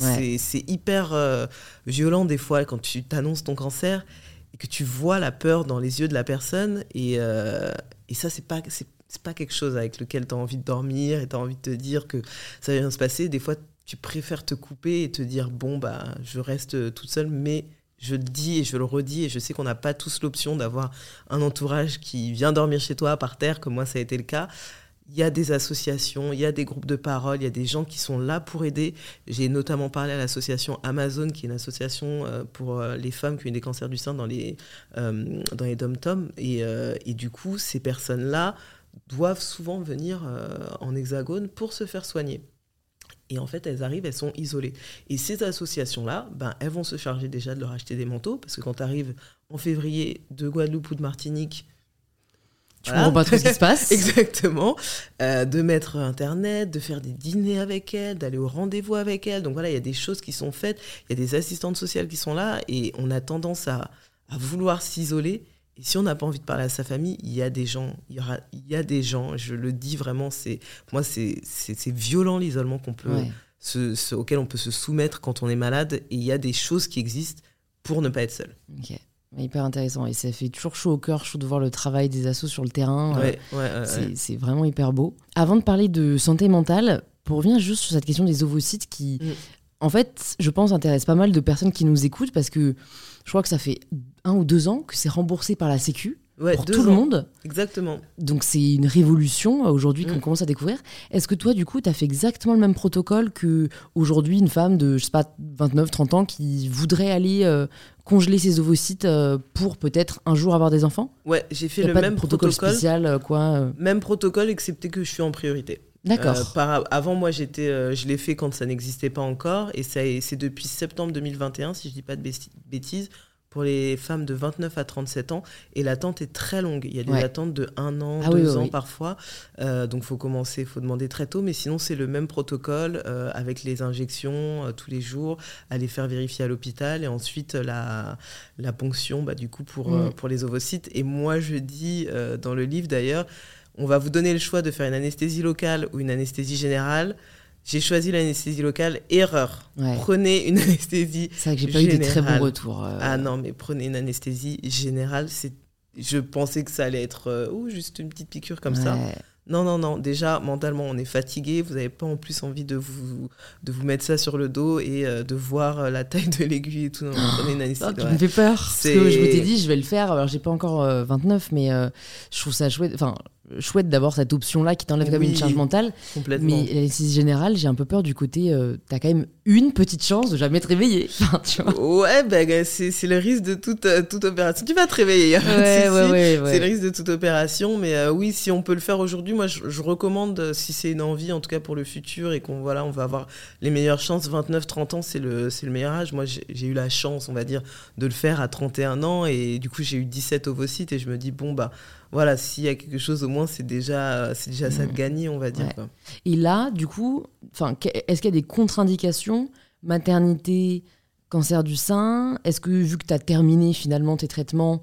hyper euh, violent des fois quand tu t'annonces ton cancer et que tu vois la peur dans les yeux de la personne. Et, euh, et ça, c'est pas, c'est pas quelque chose avec lequel tu as envie de dormir et tu as envie de te dire que ça va bien se passer. Des fois, tu préfères te couper et te dire, bon, bah, je reste toute seule, mais je le dis et je le redis, et je sais qu'on n'a pas tous l'option d'avoir un entourage qui vient dormir chez toi par terre, comme moi ça a été le cas. Il y a des associations, il y a des groupes de parole, il y a des gens qui sont là pour aider. J'ai notamment parlé à l'association Amazon, qui est une association euh, pour euh, les femmes qui ont eu des cancers du sein dans les, euh, dans les dom-toms. Et, et, du coup, ces personnes-là doivent souvent venir en hexagone pour se faire soigner. Et en fait, elles arrivent, elles sont isolées. Et ces associations-là, ben, elles vont se charger déjà de leur acheter des manteaux, parce que quand tu arrives en février de Guadeloupe ou de Martinique, tu comprends pas trop ce qui se passe. *laughs* Exactement. Euh, de mettre Internet, de faire des dîners avec elles, d'aller au rendez-vous avec elles. Donc voilà, il y a des choses qui sont faites. Il y a des assistantes sociales qui sont là et on a tendance à, à vouloir s'isoler. Et si on n'a pas envie de parler à sa famille, il y a des gens, il y, aura, il y a des gens, je le dis vraiment, c'est moi c'est violent l'isolement qu'on peut, se, auquel on peut se soumettre quand on est malade. Et il y a des choses qui existent pour ne pas être seul. Ok. Hyper intéressant et ça fait toujours chaud au cœur, chaud de voir le travail des assos sur le terrain. Ouais, ouais, c'est vraiment hyper beau. Avant de parler de santé mentale, pour revenir juste sur cette question des ovocytes qui, mm. en fait, je pense intéresse pas mal de personnes qui nous écoutent parce que je crois que ça fait un ou deux ans que c'est remboursé par la Sécu. pour tout le monde. Exactement. Donc c'est une révolution euh, aujourd'hui qu'on mm. commence à découvrir. Est-ce que toi, du coup, tu as fait exactement le même protocole que aujourd'hui une femme de, je sais pas, 29, 30 ans qui voudrait aller euh, congeler ses ovocytes euh, pour peut-être un jour avoir des enfants? Ouais, j'ai fait le même protocole, spécial, quoi. Même protocole, excepté que je suis en priorité. D'accord. avant, moi, j'étais, je l'ai fait quand ça n'existait pas encore, et c'est depuis septembre 2021, si je dis pas de bêtises, pour les femmes de 29 à 37 ans. Et l'attente est très longue. Il y a des attentes de 1 an, 2 ah ans parfois. Euh, donc il faut commencer, il faut demander très tôt. Mais sinon, c'est le même protocole euh, avec les injections euh, tous les jours, aller faire vérifier à l'hôpital et ensuite la, la ponction bah, du coup pour, mm. pour les ovocytes. Et moi, je dis dans le livre d'ailleurs, on va vous donner le choix de faire une anesthésie locale ou une anesthésie générale. J'ai choisi l'anesthésie locale. Erreur. Prenez une anesthésie. C'est vrai que j'ai pas eu des très bons retours. Euh. Ah non, mais prenez une anesthésie générale. C'est, je pensais que ça allait être euh, juste une petite piqûre comme ça. Non, non, non. Déjà, mentalement, on est fatigué. Vous n'avez pas en plus envie de vous, de vous mettre ça sur le dos et euh, de voir la taille de l'aiguille et tout. Non, prenez une anesthésie. Ça me fait peur. Parce que je m'étais dit, je vais le faire. Alors, j'ai pas encore 29, mais je trouve ça chouette. Enfin, chouette d'avoir cette option-là qui t'enlève quand même une charge mentale. Complètement. Mais l'anesthésie générale, j'ai un peu peur du côté, euh, t'as quand même une petite chance de jamais te réveiller. *laughs* Ouais, ben, c'est le risque de toute, euh, toute opération. Tu vas te réveiller. *laughs* Ouais, ouais, ouais, c'est le risque de toute opération. Mais euh, oui, si on peut le faire aujourd'hui, moi, je, recommande, si c'est une envie, en tout cas pour le futur, et qu'on voilà, on va avoir les meilleures chances. 29-30 ans, c'est le, le meilleur âge. Moi, j'ai eu la chance, on va dire, de le faire à 31 ans. Et du coup, j'ai eu 17 ovocytes. Et je me dis, bon, bah voilà, s'il y a quelque chose, au moins, c'est déjà, c'est déjà ça de mm. gagner, on va dire. Et là, du coup, est-ce qu'il y a des contre-indications? Maternité, cancer du sein? Est-ce que, vu que tu as terminé finalement tes traitements,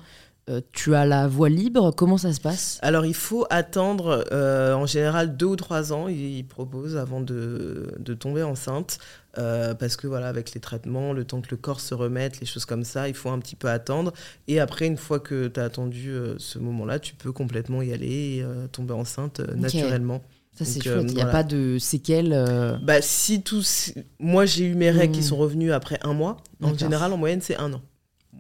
euh, tu as la voie libre Comment ça se passe? Alors, il faut attendre euh, en général deux ou trois ans, ils proposent, avant de, de tomber enceinte. Euh, parce que voilà, avec les traitements, le temps que le corps se remette, les choses comme ça, il faut un petit peu attendre. Et après, une fois que tu as attendu ce moment-là, tu peux complètement y aller et tomber enceinte naturellement. Ça, c'est chouette. Il n'y a pas de séquelles bah, si tous... Moi, j'ai eu mes règles qui hmm. sont revenues après un mois. En général, en moyenne, c'est un an.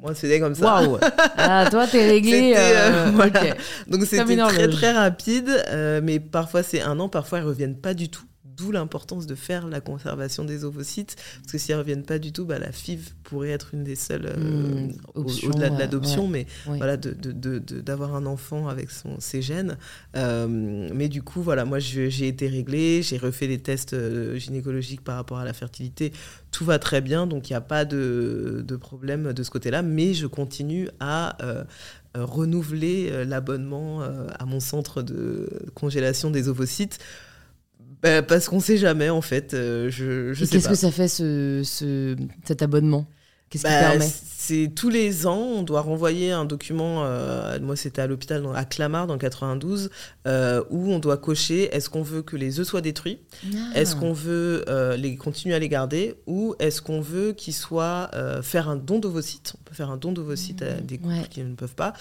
Moi, c'était comme ça. Waouh Ah, toi, t'es *laughs* réglé. Euh, euh, *laughs* Donc, c'était très, très rapide. Euh, mais parfois, c'est un an. Parfois, elles reviennent pas du tout. D'où l'importance de faire la conservation des ovocytes, parce que si elles reviennent pas du tout, bah, la FIV pourrait être une des seules, hmm, au-delà de l'adoption, mais voilà, d'avoir un enfant avec son, ses gènes. mais du coup, voilà, moi j'ai été réglée, j'ai refait les tests gynécologiques par rapport à la fertilité tout va très bien, donc il n'y a pas de, problème de ce côté-là, mais je continue à euh, euh, renouveler euh, l'abonnement à mon centre de congélation des ovocytes. Bah, parce qu'on ne sait jamais, en fait. je, je Qu'est-ce que ça fait, ce, cet abonnement? Qu'est-ce qui bah, permet? C'est tous les ans, on doit renvoyer un document. Euh, moi, c'était à l'hôpital à Clamart, dans le 92, euh, où on doit cocher est-ce qu'on veut que les œufs soient détruits? Ah. Est-ce qu'on veut euh, les continuer à les garder? Ou est-ce qu'on veut qu'ils soient faire un don d'ovocytes? On peut faire un don d'ovocytes à des couples qui ne peuvent pas.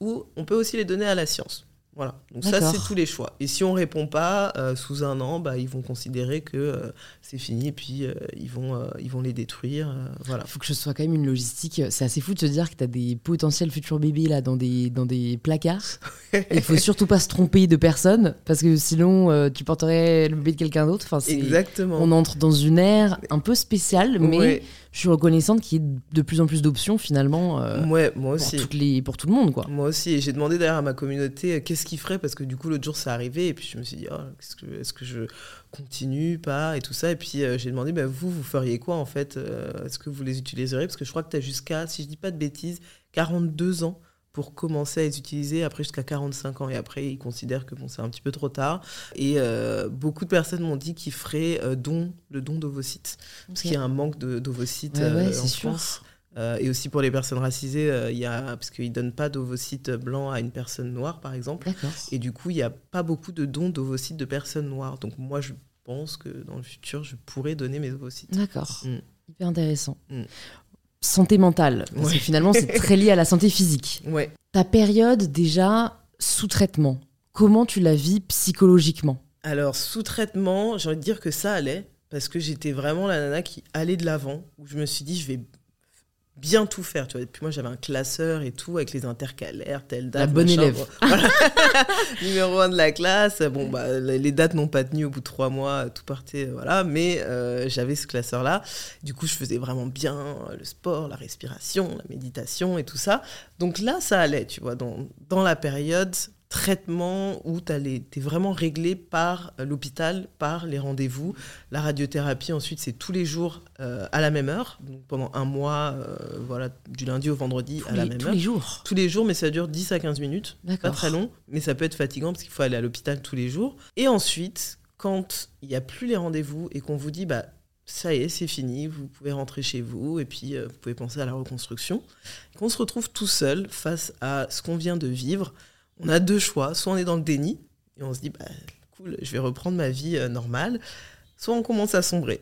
Ou on peut aussi les donner à la science. Voilà, donc ça c'est tous les choix. Et si on répond pas euh, sous un an, bah, ils vont considérer que euh, c'est fini et puis euh, ils, vont, ils vont les détruire. voilà. Il faut que ce soit quand même une logistique. C'est assez fou de se dire que tu as des potentiels futurs bébés là dans des, dans des placards. *laughs* Il faut surtout pas se tromper de personne parce que sinon tu porterais le bébé de quelqu'un d'autre. Enfin, Exactement. On entre dans une ère un peu spéciale, mais je suis reconnaissante qu'il y ait de plus en plus d'options finalement euh, ouais, moi aussi. Pour, toutes les, pour tout le monde. Quoi. Moi aussi, et j'ai demandé d'ailleurs à ma communauté euh, qu'est-ce qu'ils feraient parce que du coup l'autre jour c'est arrivé et puis je me suis dit oh, est-ce que, est que je continue, pas et tout ça. Et puis euh, j'ai demandé bah, vous, vous feriez quoi en fait Est-ce que vous les utiliseriez Parce que je crois que tu as jusqu'à, si je dis pas de bêtises, 42 ans pour commencer à les utiliser après jusqu'à 45 ans. Et après, ils considèrent que bon, c'est un petit peu trop tard. Et euh, beaucoup de personnes m'ont dit qu'ils feraient euh, don, le don d'ovocytes. Parce qu'il y a un manque d'ovocytes euh, en France. et aussi pour les personnes racisées, il y a, parce qu'ils ne donnent pas d'ovocytes blancs à une personne noire, par exemple. Et du coup, il n'y a pas beaucoup de dons d'ovocytes de personnes noires. Donc moi, je pense que dans le futur, je pourrais donner mes ovocytes. D'accord. Mm. Hyper intéressant. Mm santé mentale. Parce que finalement, c'est très lié à la santé physique. *laughs* Ouais. Ta période déjà sous traitement, comment tu la vis psychologiquement? Alors, sous traitement, j'ai envie de dire que ça allait, parce que j'étais vraiment la nana qui allait de l'avant, où je me suis dit, je vais bien tout faire. Tu vois. Et puis moi, j'avais un classeur et tout, avec les intercalaires, telle date. La bonne élève. *laughs* Numéro un de la classe. Bon, bah, les dates n'ont pas tenu au bout de trois mois, tout partait, voilà. Mais euh, j'avais ce classeur-là. Du coup, je faisais vraiment bien le sport, la respiration, la méditation et tout ça. Donc là, ça allait, tu vois. Dans, dans la période, traitement où tu es vraiment réglé par euh, l'hôpital, par les rendez-vous. La radiothérapie, ensuite, c'est tous les jours euh, à la même heure, pendant un mois, euh, voilà, du lundi au vendredi à la même heure. Tous les jours Tous les jours, mais ça dure 10 à 15 minutes. Pas très long, mais ça peut être fatigant parce qu'il faut aller à l'hôpital tous les jours. Et ensuite, quand il n'y a plus les rendez-vous et qu'on vous dit, bah, ça y est, c'est fini, vous pouvez rentrer chez vous et puis vous pouvez penser à la reconstruction. Qu'on se retrouve tout seul face à ce qu'on vient de vivre, on a deux choix. Soit on est dans le déni et on se dit, bah, cool, je vais reprendre ma vie euh, normale. Soit on commence à sombrer.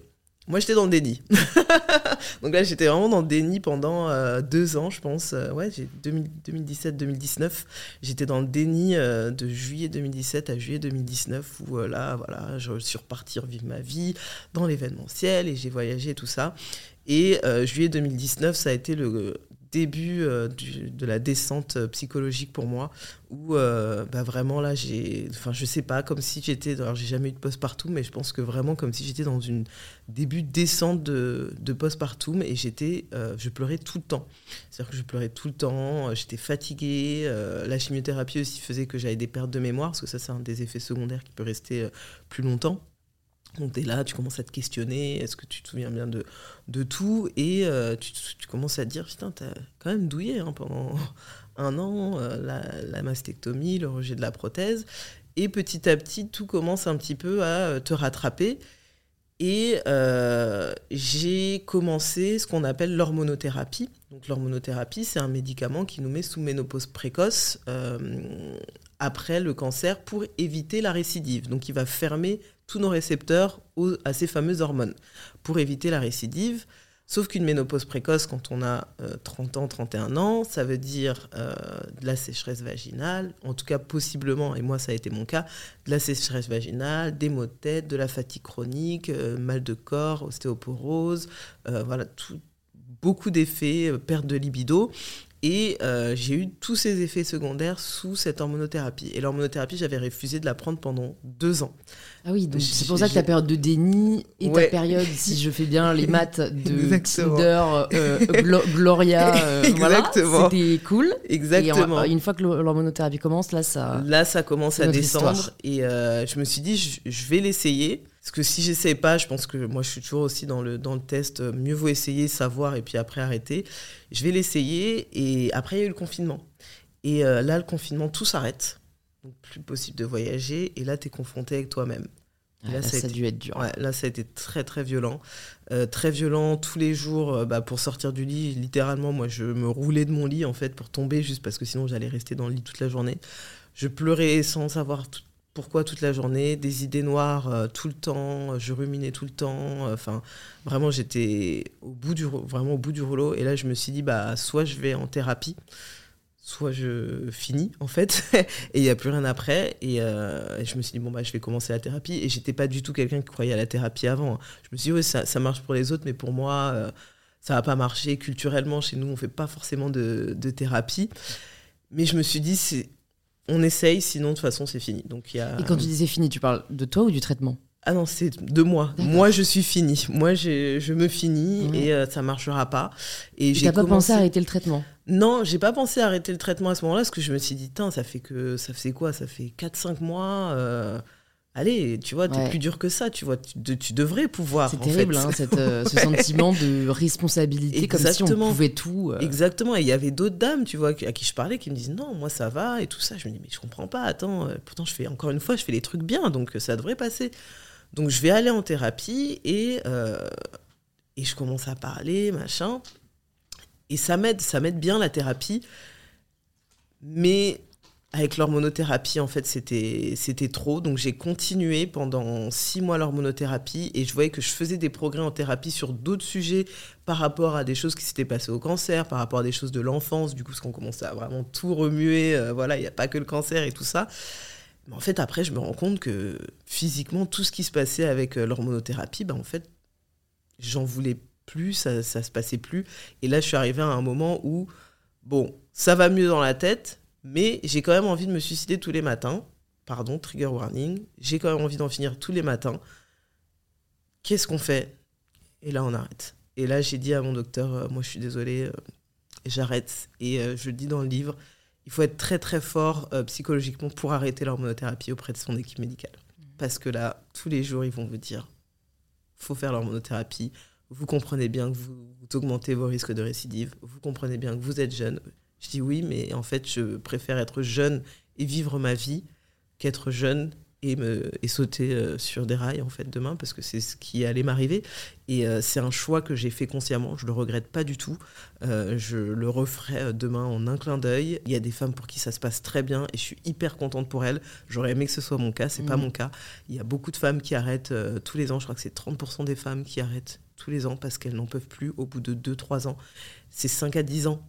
Moi, j'étais dans le déni. *laughs* Donc là, j'étais vraiment dans le déni pendant euh, deux ans, je pense. Euh, ouais, 2017-2019. J'étais dans le déni de juillet 2017 à juillet 2019, où là, voilà, je suis reparti revivre ma vie dans l'événementiel et j'ai voyagé et tout ça. Et juillet 2019, ça a été le début euh, de la descente euh, psychologique pour moi, où euh, bah vraiment là, j'ai, enfin je sais pas, comme si j'étais, alors j'ai jamais eu de post-partum, mais je pense que vraiment comme si j'étais dans une début de descente de, de post-partum et j'étais, je pleurais tout le temps. C'est-à-dire que je pleurais tout le temps, j'étais fatiguée, la chimiothérapie aussi faisait que j'avais des pertes de mémoire, parce que ça c'est un des effets secondaires qui peut rester plus longtemps. Donc tu es là, tu commences à te questionner, est-ce que tu te souviens bien de, de tout Et euh, tu, commences à te dire, putain, t'as quand même douillé hein, pendant *laughs* un an, euh, la, mastectomie, le rejet de la prothèse. Et petit à petit, tout commence un petit peu à euh, te rattraper. Et j'ai commencé ce qu'on appelle l'hormonothérapie. Donc l'hormonothérapie, c'est un médicament qui nous met sous ménopause précoce après le cancer pour éviter la récidive. Donc il va fermer tous nos récepteurs à ces fameuses hormones pour éviter la récidive. Sauf qu'une ménopause précoce, quand on a 30 euh, ans, 31 ans, ça veut dire euh, de la sécheresse vaginale, en tout cas possiblement, et moi ça a été mon cas, de la sécheresse vaginale, des maux de tête, de la fatigue chronique, euh, mal de corps, ostéoporose, voilà, tout, beaucoup d'effets, perte de libido. Et j'ai eu tous ces effets secondaires sous cette hormonothérapie. Et l'hormonothérapie, j'avais refusé de la prendre pendant deux ans. Ah oui, donc c'est pour ça que ta période de déni et ta période, si je fais bien les maths, *laughs* de Tinder, euh, Gloria, euh, *laughs* c'était cool. Exactement. Et une fois que l'hormonothérapie commence, là, ça. Là, ça commence à descendre. Et euh, je me suis dit, je, vais l'essayer. Parce que si j'essaie pas, je pense que moi, je suis toujours aussi dans le, dans le test. Mieux vaut essayer, savoir et puis après arrêter. Je vais l'essayer. Et après, il y a eu le confinement. Et là, le confinement, tout s'arrête donc plus possible de voyager, et là, tu es confronté avec toi-même. Là, ça, a dû être dur. là, ça a été très, très violent. Euh, très violent tous les jours euh, bah, pour sortir du lit. Littéralement, moi, je me roulais de mon lit, en fait, pour tomber, juste parce que sinon, j'allais rester dans le lit toute la journée. Je pleurais sans savoir pourquoi toute la journée, des idées noires euh, tout le temps, je ruminais tout le temps. Enfin, vraiment, j'étais au bout du, vraiment au bout du rouleau. Et là, je me suis dit, bah, soit je vais en thérapie, soit je finis en fait *laughs* et il n'y a plus rien après euh, et, je me suis dit bon bah je vais commencer la thérapie et j'étais pas du tout quelqu'un qui croyait à la thérapie avant je me suis dit oui ça, marche pour les autres mais pour moi euh, ça va pas marcher culturellement chez nous on fait pas forcément de, thérapie. Mais je me suis dit c'est on essaye sinon de toute façon c'est fini. Donc y a et quand tu dis c'est fini tu parles de toi ou du traitement? Ah non, c'est de moi. Moi, je suis fini. Moi, je me finis et ça euh, ça marchera pas. Et, j'ai pas pensé à arrêter le traitement? Non, j'ai pas pensé à arrêter le traitement à ce moment-là parce que je me suis dit, ça fait que ça faisait quoi? Ça fait 4-5 mois. Euh, allez, tu vois, t'es plus dur que ça, tu vois, tu, devrais pouvoir. C'est terrible, hein, euh, *laughs* ce sentiment de responsabilité, comme si on pouvait tout. Exactement, et il y avait d'autres dames, tu vois, à qui je parlais, qui me disent non, moi ça va, et tout ça. Je me dis, mais je comprends pas, attends, pourtant je fais, encore une fois, je fais les trucs bien, donc ça devrait passer. Donc je vais aller en thérapie et, euh, et je commence à parler, machin. Et ça m'aide, ça m'aide bien la thérapie. Mais avec l'hormonothérapie, en fait, c'était, trop. Donc j'ai continué pendant six mois l'hormonothérapie et je voyais que je faisais des progrès en thérapie sur d'autres sujets par rapport à des choses qui s'étaient passées au cancer, par rapport à des choses de l'enfance, du coup, parce qu'on commençait à vraiment tout remuer. Euh, voilà, il n'y a pas que le cancer et tout ça en fait, après, je me rends compte que physiquement, tout ce qui se passait avec euh, l'hormonothérapie, ben, en fait, j'en voulais plus, ça, ça se passait plus. Et là, je suis arrivée à un moment où, bon, ça va mieux dans la tête, mais j'ai quand même envie de me suicider tous les matins. Pardon, trigger warning. J'ai quand même envie d'en finir tous les matins. Qu'est-ce qu'on fait? Et là, on arrête. Et là, j'ai dit à mon docteur, euh, moi, je suis désolée, euh, j'arrête. Et je le dis dans le livre, il faut être très très fort euh, psychologiquement pour arrêter l'hormonothérapie auprès de son équipe médicale. Mmh. Parce que là, tous les jours, ils vont vous dire, faut faire l'hormonothérapie. Vous comprenez bien que vous, augmentez vos risques de récidive. Vous comprenez bien que vous êtes jeune. Je dis oui, mais en fait, je préfère être jeune et vivre ma vie qu'être jeune et, me, et sauter euh, sur des rails en fait demain parce que c'est ce qui allait m'arriver. Et euh, c'est un choix que j'ai fait consciemment. Je le regrette pas du tout. Euh, je le referai demain en un clin d'œil. Il y a des femmes pour qui ça se passe très bien et je suis hyper contente pour elles. J'aurais aimé que ce soit mon cas. C'est pas mmh. mon cas. Il y a beaucoup de femmes qui arrêtent tous les ans. Je crois que c'est 30% des femmes qui arrêtent tous les ans parce qu'elles n'en peuvent plus au bout de 2-3 ans. C'est 5 à 10 ans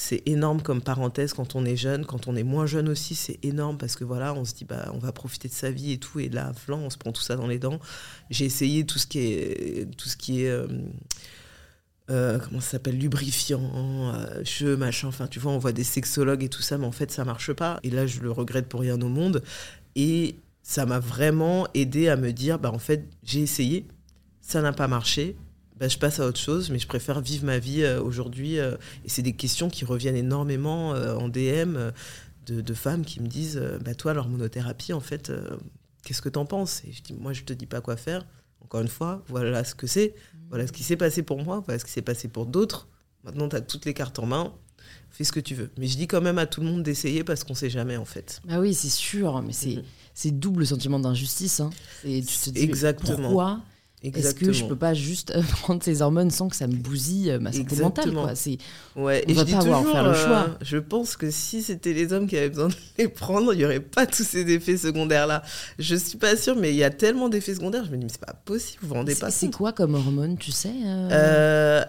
c'est énorme comme parenthèse quand on est jeune, quand on est moins jeune aussi, c'est énorme parce que voilà, on se dit bah on va profiter de sa vie et tout, et là, flan, on se prend tout ça dans les dents. J'ai essayé tout ce qui est tout ce qui est euh, euh, comment ça s'appelle lubrifiant, euh, cheveux, machin. Enfin, tu vois, on voit des sexologues et tout ça, mais en fait, ça marche pas. Et là, je le regrette pour rien au monde. Et ça m'a vraiment aidé à me dire bah en fait, j'ai essayé, ça n'a pas marché bah, je passe à autre chose, mais je préfère vivre ma vie euh, aujourd'hui. Euh, et c'est des questions qui reviennent énormément euh, en DM de, femmes qui me disent bah, Toi, l'hormonothérapie, en fait, qu'est-ce que t'en penses? Et je dis Moi, je te dis pas quoi faire. Encore une fois, voilà ce que c'est. Voilà ce qui s'est passé pour moi. Voilà ce qui s'est passé pour d'autres. Maintenant, tu as toutes les cartes en main. Fais ce que tu veux. Mais je dis quand même à tout le monde d'essayer parce qu'on sait jamais, en fait. Ah oui, c'est sûr. Mais c'est, mm-hmm. double sentiment d'injustice. Hein. Et tu te dis, Exactement. Pourquoi? Est-ce que je peux pas juste *laughs* prendre ces hormones sans que ça me bousille ma santé mentale quoi ouais. on et va pas avoir faire le choix. je pense que si c'était les hommes qui avaient besoin de les prendre, il y aurait pas tous ces effets secondaires là. Je suis pas sûre, mais il y a tellement d'effets secondaires. Je me dis mais c'est pas possible, vous vous rendez pas C'est quoi comme hormones, tu sais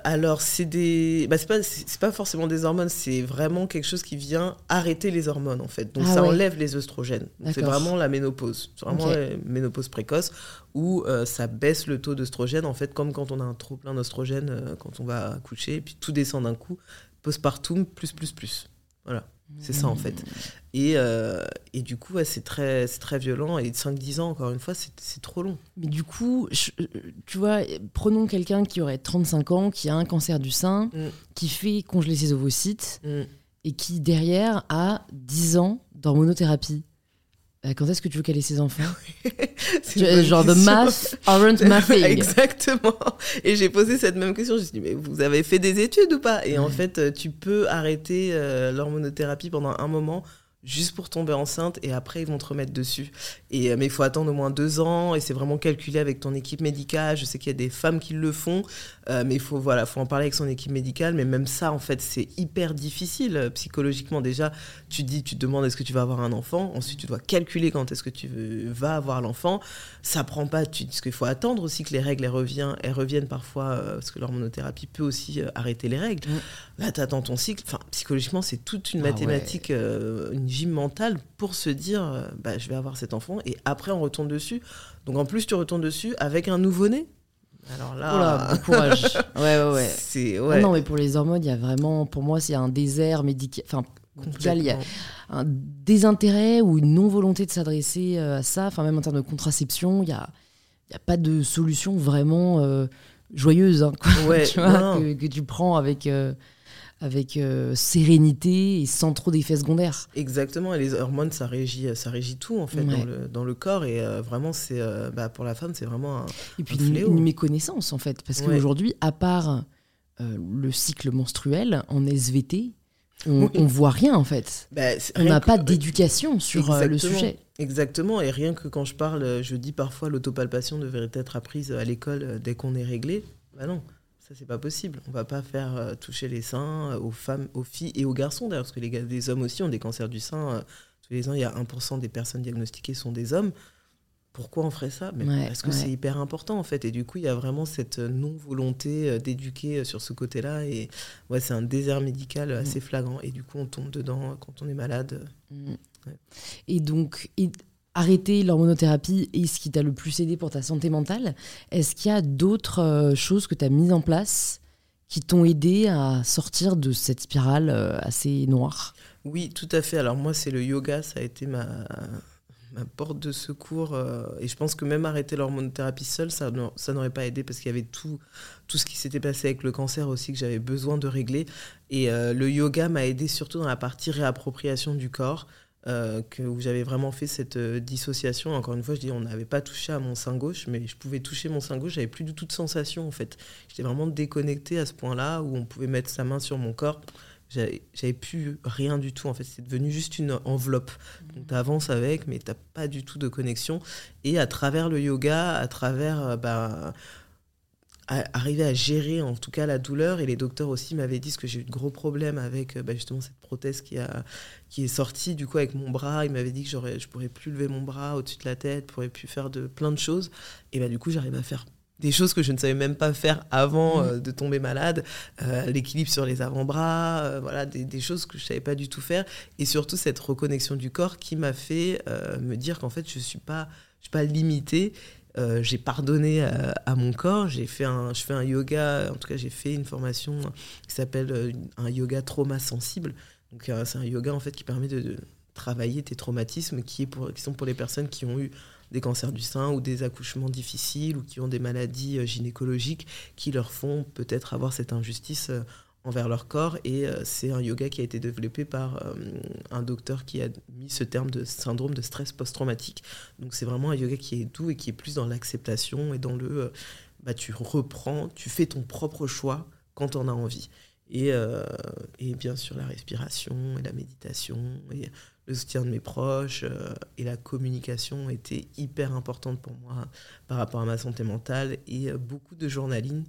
Alors c'est des, bah, c'est pas c'est pas forcément des hormones, c'est vraiment quelque chose qui vient arrêter les hormones en fait. Donc ah ça enlève les œstrogènes. C'est vraiment la ménopause, c'est vraiment la ménopause précoce où euh, ça baisse le taux d'œstrogène, en fait, comme quand on a un trop plein d'œstrogène euh, quand on va accoucher, et puis tout descend d'un coup, postpartum, plus, plus, plus. Voilà, c'est ça en fait. Et, euh, et du coup, c'est très, très violent, et 5-10 ans, encore une fois, c'est trop long. Mais du coup, tu vois, prenons quelqu'un qui aurait 35 ans, qui a un cancer du sein, mm. qui fait congeler ses ovocytes, mm. et qui derrière a 10 ans d'hormonothérapie. Euh, quand est-ce que tu veux caler ses enfants *laughs* Genre de math aren't. *laughs* Exactement. Et j'ai posé cette même question. Je me suis dit, mais vous avez fait des études ou pas? Et en fait, euh, tu peux arrêter euh, l'hormonothérapie pendant un moment juste pour tomber enceinte et après ils vont te remettre dessus. Et, euh, mais il faut attendre au moins deux ans et c'est vraiment calculé avec ton équipe médicale. Je sais qu'il y a des femmes qui le font, euh, mais il faut, voilà, faut en parler avec son équipe médicale. Mais même ça, en fait, c'est hyper difficile euh, psychologiquement. Déjà, tu dis, tu te demandes est-ce que tu vas avoir un enfant? Ensuite, tu dois calculer quand est-ce que tu vas avoir l'enfant. Ça prend pas, tu dis qu'il faut attendre aussi que les règles elles reviennent, elles reviennent parfois, parce que l'hormonothérapie peut aussi arrêter les règles. Mmh. Là, tu attends ton cycle. Enfin, psychologiquement, c'est toute une ah mathématique, une gym mentale pour se dire euh, bah, je vais avoir cet enfant et après on retourne dessus. Donc en plus tu retournes dessus avec un nouveau-né. Alors là, *laughs* courage. ouais, ouais, ouais. C'est, ouais. non, mais pour les hormones, il y a vraiment, pour moi, c'est un désert médical. Enfin, il y a un désintérêt ou une non-volonté de s'adresser euh, à ça. Enfin, même en termes de contraception, il n'y a, y a pas de solution vraiment euh, joyeuse hein, Ouais, *laughs* tu vois, que, que, tu prends avec avec euh, sérénité et sans trop d'effets secondaires. Exactement, et les hormones, ça régit, ça régit tout en fait dans, le, dans, le, corps, et euh, vraiment, c'est euh, bah, pour la femme, c'est vraiment un. Et puis une, méconnaissance en fait, parce qu'aujourd'hui, à part le cycle menstruel en SVT, on, ne voit rien en fait. Bah, on n'a pas d'éducation sur le sujet. Exactement, et rien que quand je parle, je dis parfois l'autopalpation devrait être apprise à l'école dès qu'on est réglé. Bah non. Ça, c'est pas possible. On va pas faire euh, toucher les seins euh, aux femmes, aux filles et aux garçons d'ailleurs, parce que les, les, hommes aussi ont des cancers du sein. Euh, tous les ans, il y a 1% des personnes diagnostiquées sont des hommes. Pourquoi on ferait ça? Mais Parce que c'est hyper important en fait. Et du coup, il y a vraiment cette non-volonté d'éduquer sur ce côté-là. Et ouais, c'est un désert médical assez mm. flagrant. Et du coup, on tombe dedans quand on est malade. Mm. Et donc, arrêter l'hormonothérapie et ce qui t'a le plus aidé pour ta santé mentale. Est-ce qu'il y a d'autres euh, choses que tu as mises en place qui t'ont aidé à sortir de cette spirale euh, assez noire? Oui, tout à fait. Alors moi, c'est le yoga, ça a été ma, porte de secours. Euh, et je pense que même arrêter l'hormonothérapie seule, ça, ça n'aurait pas aidé parce qu'il y avait tout, tout ce qui s'était passé avec le cancer aussi que j'avais besoin de régler. Et le yoga m'a aidé surtout dans la partie réappropriation du corps. Euh, que, où j'avais vraiment fait cette euh, dissociation. Encore une fois, je dis, on n'avait pas touché à mon sein gauche, mais je pouvais toucher mon sein gauche, j'avais plus du tout de sensation en fait. J'étais vraiment déconnecté à ce point-là où on pouvait mettre sa main sur mon corps. J'avais plus rien du tout en fait, c'est devenu juste une enveloppe. Donc tu avances avec, mais tu pas du tout de connexion. Et à travers le yoga, à travers euh, bah, arriver à gérer en tout cas la douleur. Et les docteurs aussi m'avaient dit, que j'ai eu de gros problèmes avec bah, justement cette prothèse qui, a, qui est sortie du coup avec mon bras. Ils m'avaient dit que j'aurais, je pourrais plus lever mon bras au-dessus de la tête, je pourrais plus faire de plein de choses. Et bah, du coup, j'arrive à faire des choses que je ne savais même pas faire avant mmh. euh, de tomber malade, euh, l'équilibre sur les avant-bras, euh, voilà, des, des, choses que je savais pas du tout faire, et surtout cette reconnexion du corps qui m'a fait me dire qu'en fait je suis pas, je suis pas limitée euh, j'ai pardonné à, mon corps. J'ai fait un, je fais un yoga. En tout cas, j'ai fait une formation qui s'appelle euh, un yoga trauma sensible. Donc, euh, c'est un yoga en fait qui permet de, travailler tes traumatismes qui, est pour, qui sont pour les personnes qui ont eu des cancers du sein ou des accouchements difficiles ou qui ont des maladies gynécologiques qui leur font peut-être avoir cette injustice envers leur corps. Et euh, c'est un yoga qui a été développé par euh, un docteur qui a mis ce terme de syndrome de stress post-traumatique. Donc c'est vraiment un yoga qui est doux et qui est plus dans l'acceptation et dans le... Euh, bah, tu reprends, tu fais ton propre choix quand on a envie. Et, et bien sûr la respiration et la méditation et le soutien de mes proches et la communication était hyper importante pour moi par rapport à ma santé mentale et beaucoup de journaling,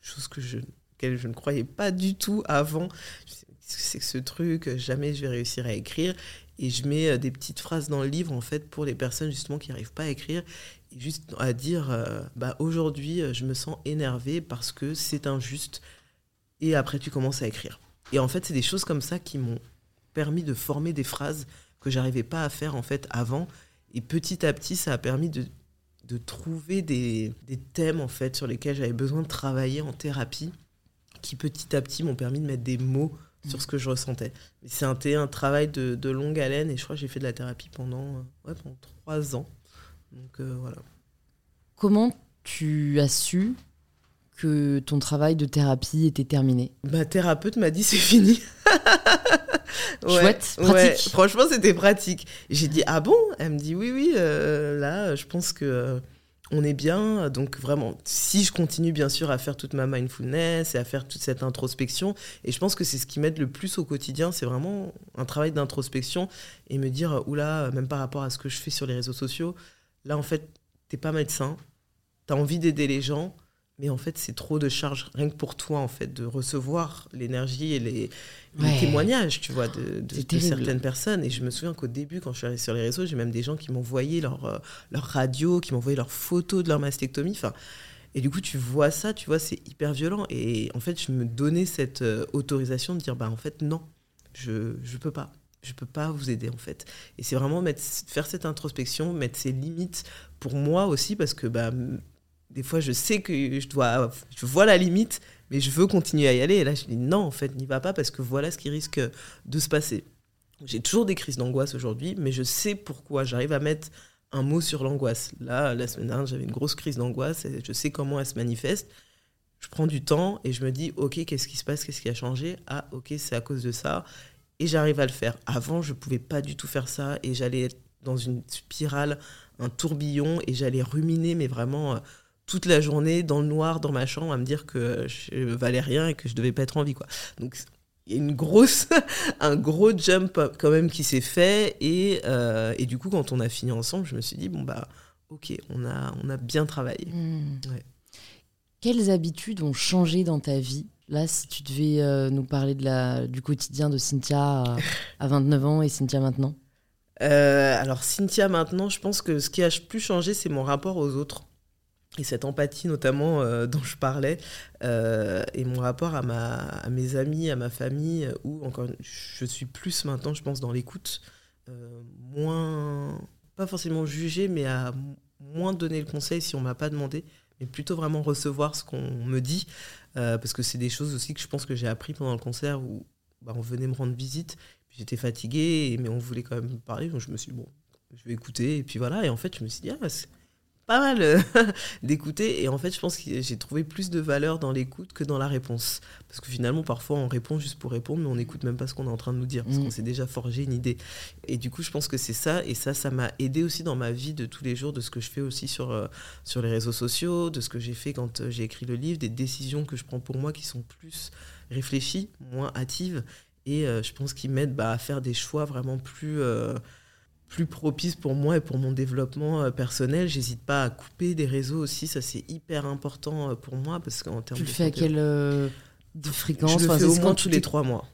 chose que je, je ne croyais pas du tout avant. C'est ce truc, jamais je vais réussir à écrire. Et je mets des petites phrases dans le livre, en fait, pour les personnes justement qui n'arrivent pas à écrire. Juste à dire euh, bah, aujourd'hui euh, je me sens énervé parce que c'est injuste. Et après tu commences à écrire. Et en fait c'est des choses comme ça qui m'ont permis de former des phrases que j'arrivais pas à faire en fait avant. Et petit à petit ça a permis de, de trouver des, des, thèmes en fait sur lesquels j'avais besoin de travailler en thérapie qui petit à petit m'ont permis de mettre des mots sur ce que je ressentais. C'est un, un travail de, de, longue haleine et je crois que j'ai fait de la thérapie pendant, ouais, pendant trois ans. Donc euh, voilà. Comment tu as su que ton travail de thérapie était terminé? Ma thérapeute m'a dit c'est fini. *laughs* Chouette, pratique. franchement, c'était pratique. J'ai dit ah bon? Elle me dit oui, oui, euh, là, je pense que euh, on est bien. Donc vraiment, si je continue bien sûr à faire toute ma mindfulness et à faire toute cette introspection, et je pense que c'est ce qui m'aide le plus au quotidien, c'est vraiment un travail d'introspection et me dire oula, même par rapport à ce que je fais sur les réseaux sociaux, là en fait t'es pas médecin, tu as envie d'aider les gens, mais en fait, c'est trop de charge, rien que pour toi, en fait, de recevoir l'énergie et les, témoignages, tu vois, de, certaines personnes. Et je me souviens qu'au début, quand je suis allée sur les réseaux, j'ai même des gens qui m'envoyaient leur, euh, leur radio, qui m'envoyaient leurs photos de leur mastectomie. Enfin, et du coup, tu vois ça, tu vois, c'est hyper violent. Et en fait, je me donnais cette euh, autorisation de dire, bah, en fait, non, je ne peux pas je peux pas vous aider en fait. Et c'est vraiment mettre, faire cette introspection, mettre ses limites pour moi aussi parce que bah, des fois je sais que je dois, je vois la limite, mais je veux continuer à y aller. Et là je dis non en fait, n'y va pas parce que voilà ce qui risque de se passer. J'ai toujours des crises d'angoisse aujourd'hui, mais je sais pourquoi. J'arrive à mettre un mot sur l'angoisse. Là, la semaine dernière, j'avais une grosse crise d'angoisse je sais comment elle se manifeste. Je prends du temps et je me dis, ok, qu'est-ce qui se passe, qu'est-ce qui a changé? Ah, ok, c'est à cause de ça et j'arrive à le faire. Avant, je pouvais pas du tout faire ça et j'allais être dans une spirale, un tourbillon et j'allais ruminer, mais vraiment euh, toute la journée dans le noir, dans ma chambre, à me dire que je valais rien et que je devais pas être en vie, quoi. Donc, il y a une grosse, *laughs* un gros jump quand même qui s'est fait et, euh, et, du coup, quand on a fini ensemble, je me suis dit, bon, bah, ok, on a, on a bien travaillé. Mmh. Quelles habitudes ont changé dans ta vie? Là, si tu devais euh, nous parler de la, du quotidien de Cynthia à, 29 ans et Cynthia maintenant? Euh, Alors, Cynthia maintenant, je pense que ce qui a plus changé, c'est mon rapport aux autres. Et cette empathie notamment euh, *laughs* dont je parlais, et mon rapport à, ma, à mes amis, à ma famille, où encore, je suis plus maintenant, je pense, dans l'écoute, moins, pas forcément juger, mais à moins donner le conseil si on m'a pas demandé, mais plutôt vraiment recevoir ce qu'on me dit. Euh, parce que c'est des choses aussi que je pense que j'ai appris pendant le concert où bah, on venait me rendre visite, j'étais fatiguée, mais on voulait quand même parler, donc je me suis dit, bon, je vais écouter, et puis voilà, et en fait, je me suis dit, ah, c'est pas mal euh, *laughs* d'écouter, et en fait, je pense que j'ai trouvé plus de valeur dans l'écoute que dans la réponse. Parce que finalement, parfois, on répond juste pour répondre, mais on n'écoute même pas ce qu'on est en train de nous dire, parce mm. qu'on s'est déjà forgé une idée. Et du coup, je pense que c'est ça, et ça, ça m'a aidé aussi dans ma vie de tous les jours, de ce que je fais aussi sur, euh, sur les réseaux sociaux, de ce que j'ai fait quand euh, j'ai écrit le livre, des décisions que je prends pour moi qui sont plus réfléchies, moins hâtives, et je pense qu'ils m'aident bah, à faire des choix vraiment plus plus propice pour moi et pour mon développement euh, personnel. J'hésite pas à couper des réseaux aussi, ça c'est hyper important euh, pour moi parce qu'en termes tu le fais à quelle euh, fréquence Je le fais au moins tous les trois mois.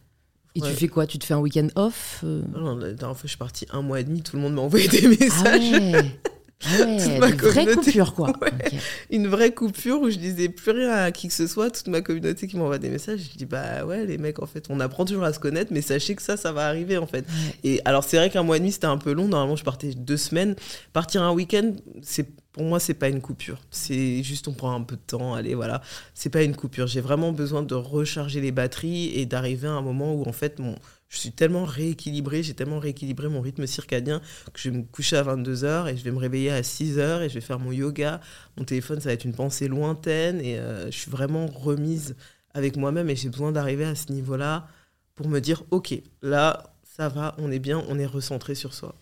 Et tu fais quoi? Tu te fais un week-end off non, La dernière fois, je suis partie un mois et demi, tout le monde m'a envoyé des *laughs* messages. Ah Ouais, une vraie coupure, quoi. *laughs* Une vraie coupure où je disais plus rien à qui que ce soit, toute ma communauté qui m'envoie des messages. Je dis, bah ouais, les mecs, en fait, on apprend toujours à se connaître, mais sachez que ça, ça va arriver, en fait. Et alors, c'est vrai qu'un mois et demi, c'était un peu long. Normalement, je partais deux semaines. Partir un week-end, c'est pour moi, c'est pas une coupure. C'est juste, on prend un peu de temps, allez, voilà. C'est pas une coupure. J'ai vraiment besoin de recharger les batteries et d'arriver à un moment où, en fait, mon je suis tellement rééquilibré, j'ai tellement rééquilibré mon rythme circadien que je vais me coucher à 22h et je vais me réveiller à 6h et je vais faire mon yoga. Mon téléphone, ça va être une pensée lointaine et euh, je suis vraiment remise avec moi-même et j'ai besoin d'arriver à ce niveau-là pour me dire, ok, là, ça va, on est bien, on est recentré sur soi.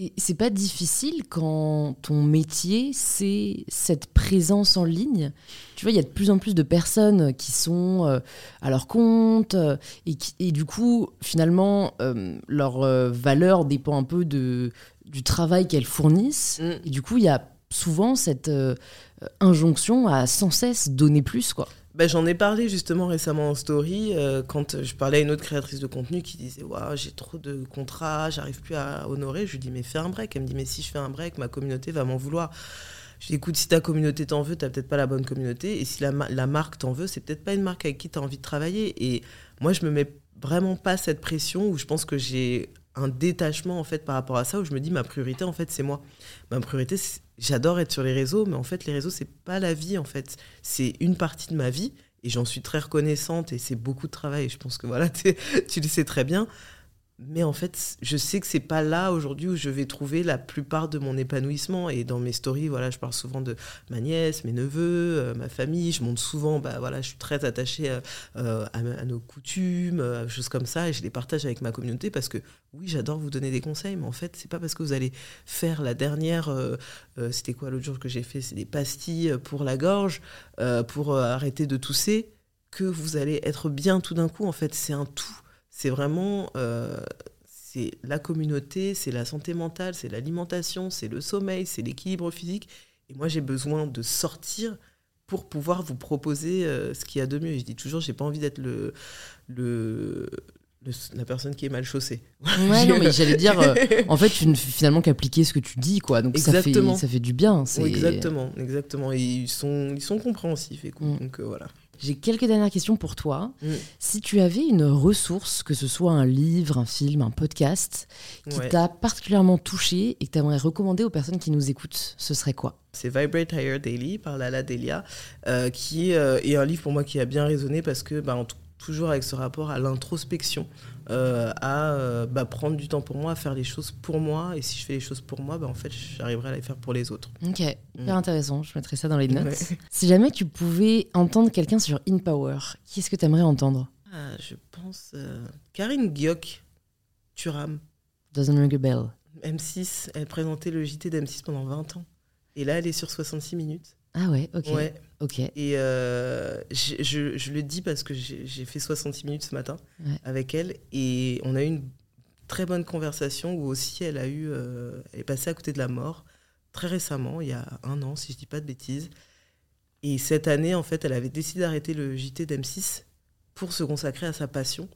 Et c'est pas difficile quand ton métier, c'est cette présence en ligne. Tu vois, il y a de plus en plus de personnes qui sont euh, à leur compte euh, et, qui, et, du coup, finalement, euh, leur valeur dépend un peu de, du travail qu'elles fournissent. Mm. Et du coup, il y a souvent cette injonction à sans cesse donner plus, quoi. Bah, j'en ai parlé justement récemment en story euh, quand je parlais à une autre créatrice de contenu qui disait Waouh, j'ai trop de contrats, j'arrive plus à honorer. Je lui dis Mais fais un break. Elle me dit Mais si je fais un break, ma communauté va m'en vouloir. Je dis Écoute, si ta communauté t'en veut, t'as peut-être pas la bonne communauté. Et si la, marque t'en veut, c'est peut-être pas une marque avec qui tu as envie de travailler. Et moi, je me mets vraiment pas cette pression où je pense que j'ai un détachement en fait par rapport à ça où je me dis ma priorité en fait c'est moi. Ma priorité j'adore être sur les réseaux mais en fait les réseaux c'est pas la vie en fait. C'est une partie de ma vie et j'en suis très reconnaissante et c'est beaucoup de travail je pense que voilà *laughs* tu le sais très bien mais en fait, je sais que c'est pas là aujourd'hui où je vais trouver la plupart de mon épanouissement. Et dans mes stories, voilà, je parle souvent de ma nièce, mes neveux, euh, ma famille. Je montre souvent, bah voilà, je suis très attachée euh, euh, à, nos coutumes, choses comme ça, et je les partage avec ma communauté parce que oui, j'adore vous donner des conseils, mais en fait, c'est pas parce que vous allez faire la dernière, c'était quoi l'autre jour que j'ai fait, c'est des pastilles pour la gorge, pour arrêter de tousser, que vous allez être bien tout d'un coup. En fait, c'est un tout c'est vraiment euh, c'est la communauté, c'est la santé mentale, c'est l'alimentation, c'est le sommeil, c'est l'équilibre physique. Et moi, j'ai besoin de sortir pour pouvoir vous proposer euh, ce qu'il y a de mieux. Et je dis toujours, j'ai pas envie d'être le, le, la personne qui est mal chaussée. Ouais, non, mais j'allais dire, euh, en fait, tu ne fais finalement qu'appliquer ce que tu dis, quoi. Donc ça fait, ça fait du bien. exactement, exactement. Et ils sont, ils sont compréhensifs. Et mm. Donc voilà. J'ai quelques dernières questions pour toi. Mm. Si tu avais une ressource, que ce soit un livre, un film, un podcast, qui t'a particulièrement touché et que tu aimerais recommander aux personnes qui nous écoutent, ce serait quoi? C'est Vibrate Higher Daily par Lala Delia, euh, qui euh, est un livre pour moi qui a bien résonné parce que, bah, en toujours avec ce rapport à l'introspection, euh, à euh, bah, prendre du temps pour moi, à faire les choses pour moi. Et si je fais les choses pour moi, bah, en fait, j'arriverai à les faire pour les autres. Ok, hyper mm. intéressant. Je mettrai ça dans les notes. Si jamais tu pouvais entendre quelqu'un sur InPower, qui est-ce que tu aimerais entendre? Ah, Je pense euh, Karine Guioc, Turam. Doesn't ring a bell. M6, elle présentait le JT d'M6 pendant 20 ans. Et là, elle est sur 66 minutes. Ah ouais, ok. Ouais. Ok. Et euh, je, je, le dis parce que j'ai fait 66 minutes ce matin avec elle et on a eu une très bonne conversation où aussi elle a eu, euh, elle est passée à côté de la mort très récemment, il y a un an si je dis pas de bêtises. Et cette année, en fait, elle avait décidé d'arrêter le JT d'M6 pour se consacrer à sa passion.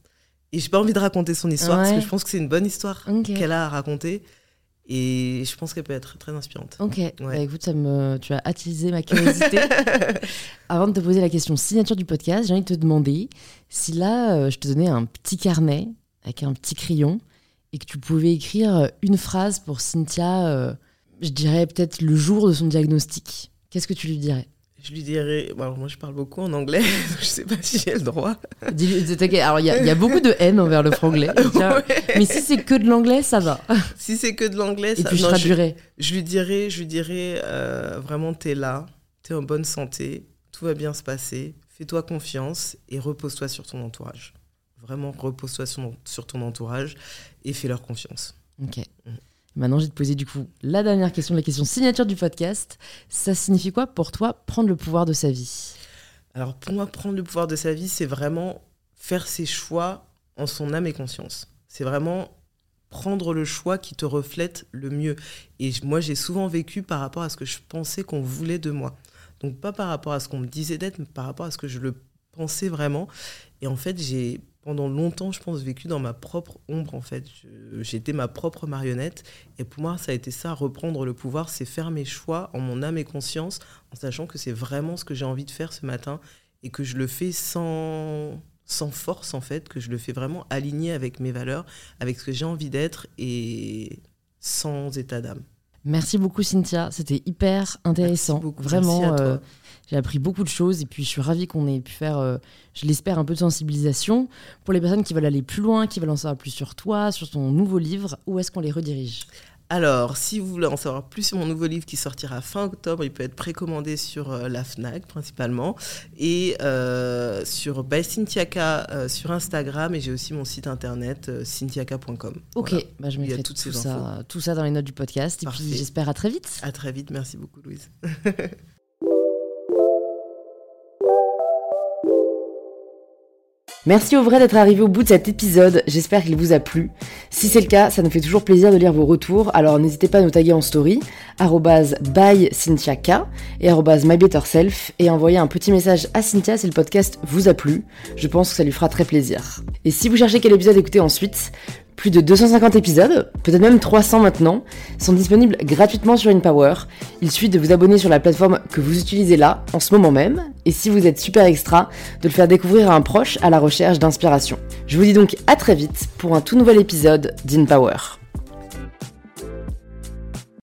Et j'ai pas envie de raconter son histoire parce que je pense que c'est une bonne histoire qu'elle a à raconter. Et je pense qu'elle peut être très inspirante. Ok, bah, écoute, ça me... tu as attisé ma curiosité. *laughs* Avant de te poser la question signature du podcast, j'ai envie de te demander si là, euh, je te donnais un petit carnet avec un petit crayon et que tu pouvais écrire une phrase pour Cynthia, euh, je dirais peut-être le jour de son diagnostic. Qu'est-ce que tu lui dirais? Je lui dirais. alors moi, je parle beaucoup en anglais, *laughs* je sais pas si j'ai le droit. Alors, il y, a beaucoup de haine envers le franglais. *laughs* Mais si c'est que de l'anglais, ça va. *laughs* Si c'est que de l'anglais, ça va. Et puis, je traduirais. Je, lui dirais, je lui dirais euh, vraiment, t'es là, t'es en bonne santé, tout va bien se passer, fais-toi confiance et repose-toi sur ton entourage. Vraiment, repose-toi sur, sur, ton entourage et fais-leur confiance. Ok. Mm. Maintenant, je vais te poser du coup la dernière question, la question signature du podcast. Ça signifie quoi pour toi prendre le pouvoir de sa vie? Alors pour moi, prendre le pouvoir de sa vie, c'est vraiment faire ses choix en son âme et conscience. C'est vraiment prendre le choix qui te reflète le mieux. Et moi, j'ai souvent vécu par rapport à ce que je pensais qu'on voulait de moi. Donc pas par rapport à ce qu'on me disait d'être, mais par rapport à ce que je le pensais vraiment. Et en fait, j'ai pendant longtemps, je pense, vécu dans ma propre ombre, en fait. J'étais ma propre marionnette. Et pour moi, ça a été ça, reprendre le pouvoir, c'est faire mes choix en mon âme et conscience, en sachant que c'est vraiment ce que j'ai envie de faire ce matin et que je le fais sans, sans force, en fait, que je le fais vraiment aligné avec mes valeurs, avec ce que j'ai envie d'être et sans état d'âme. Merci beaucoup, Cynthia. C'était hyper intéressant. Vraiment. Euh, j'ai appris beaucoup de choses et puis je suis ravie qu'on ait pu faire, euh, je l'espère, un peu de sensibilisation. Pour les personnes qui veulent aller plus loin, qui veulent en savoir plus sur toi, sur ton nouveau livre, où est-ce qu'on les redirige? Alors, si vous voulez en savoir plus sur mon nouveau livre qui sortira fin octobre, il peut être précommandé sur euh, la FNAC principalement et euh, sur By Cynthiaka sur Instagram et j'ai aussi mon site internet cynthiaka.com. Ok, bah, je mettrai tout, ça, tout ça dans les notes du podcast et puis j'espère à très vite. À très vite, merci beaucoup Louise. *laughs* Merci au vrai d'être arrivé au bout de cet épisode, j'espère qu'il vous a plu. Si c'est le cas, ça nous fait toujours plaisir de lire vos retours, alors n'hésitez pas à nous taguer en story, by et mybetterself, et envoyer un petit message à Cynthia si le podcast vous a plu. Je pense que ça lui fera très plaisir. Et si vous cherchez quel épisode écouter ensuite, plus de 250 épisodes, peut-être même 300 maintenant, sont disponibles gratuitement sur InPower. Il suffit de vous abonner sur la plateforme que vous utilisez là, en ce moment même, et si vous êtes super extra, de le faire découvrir à un proche à la recherche d'inspiration. Je vous dis donc à très vite pour un tout nouvel épisode d'InPower.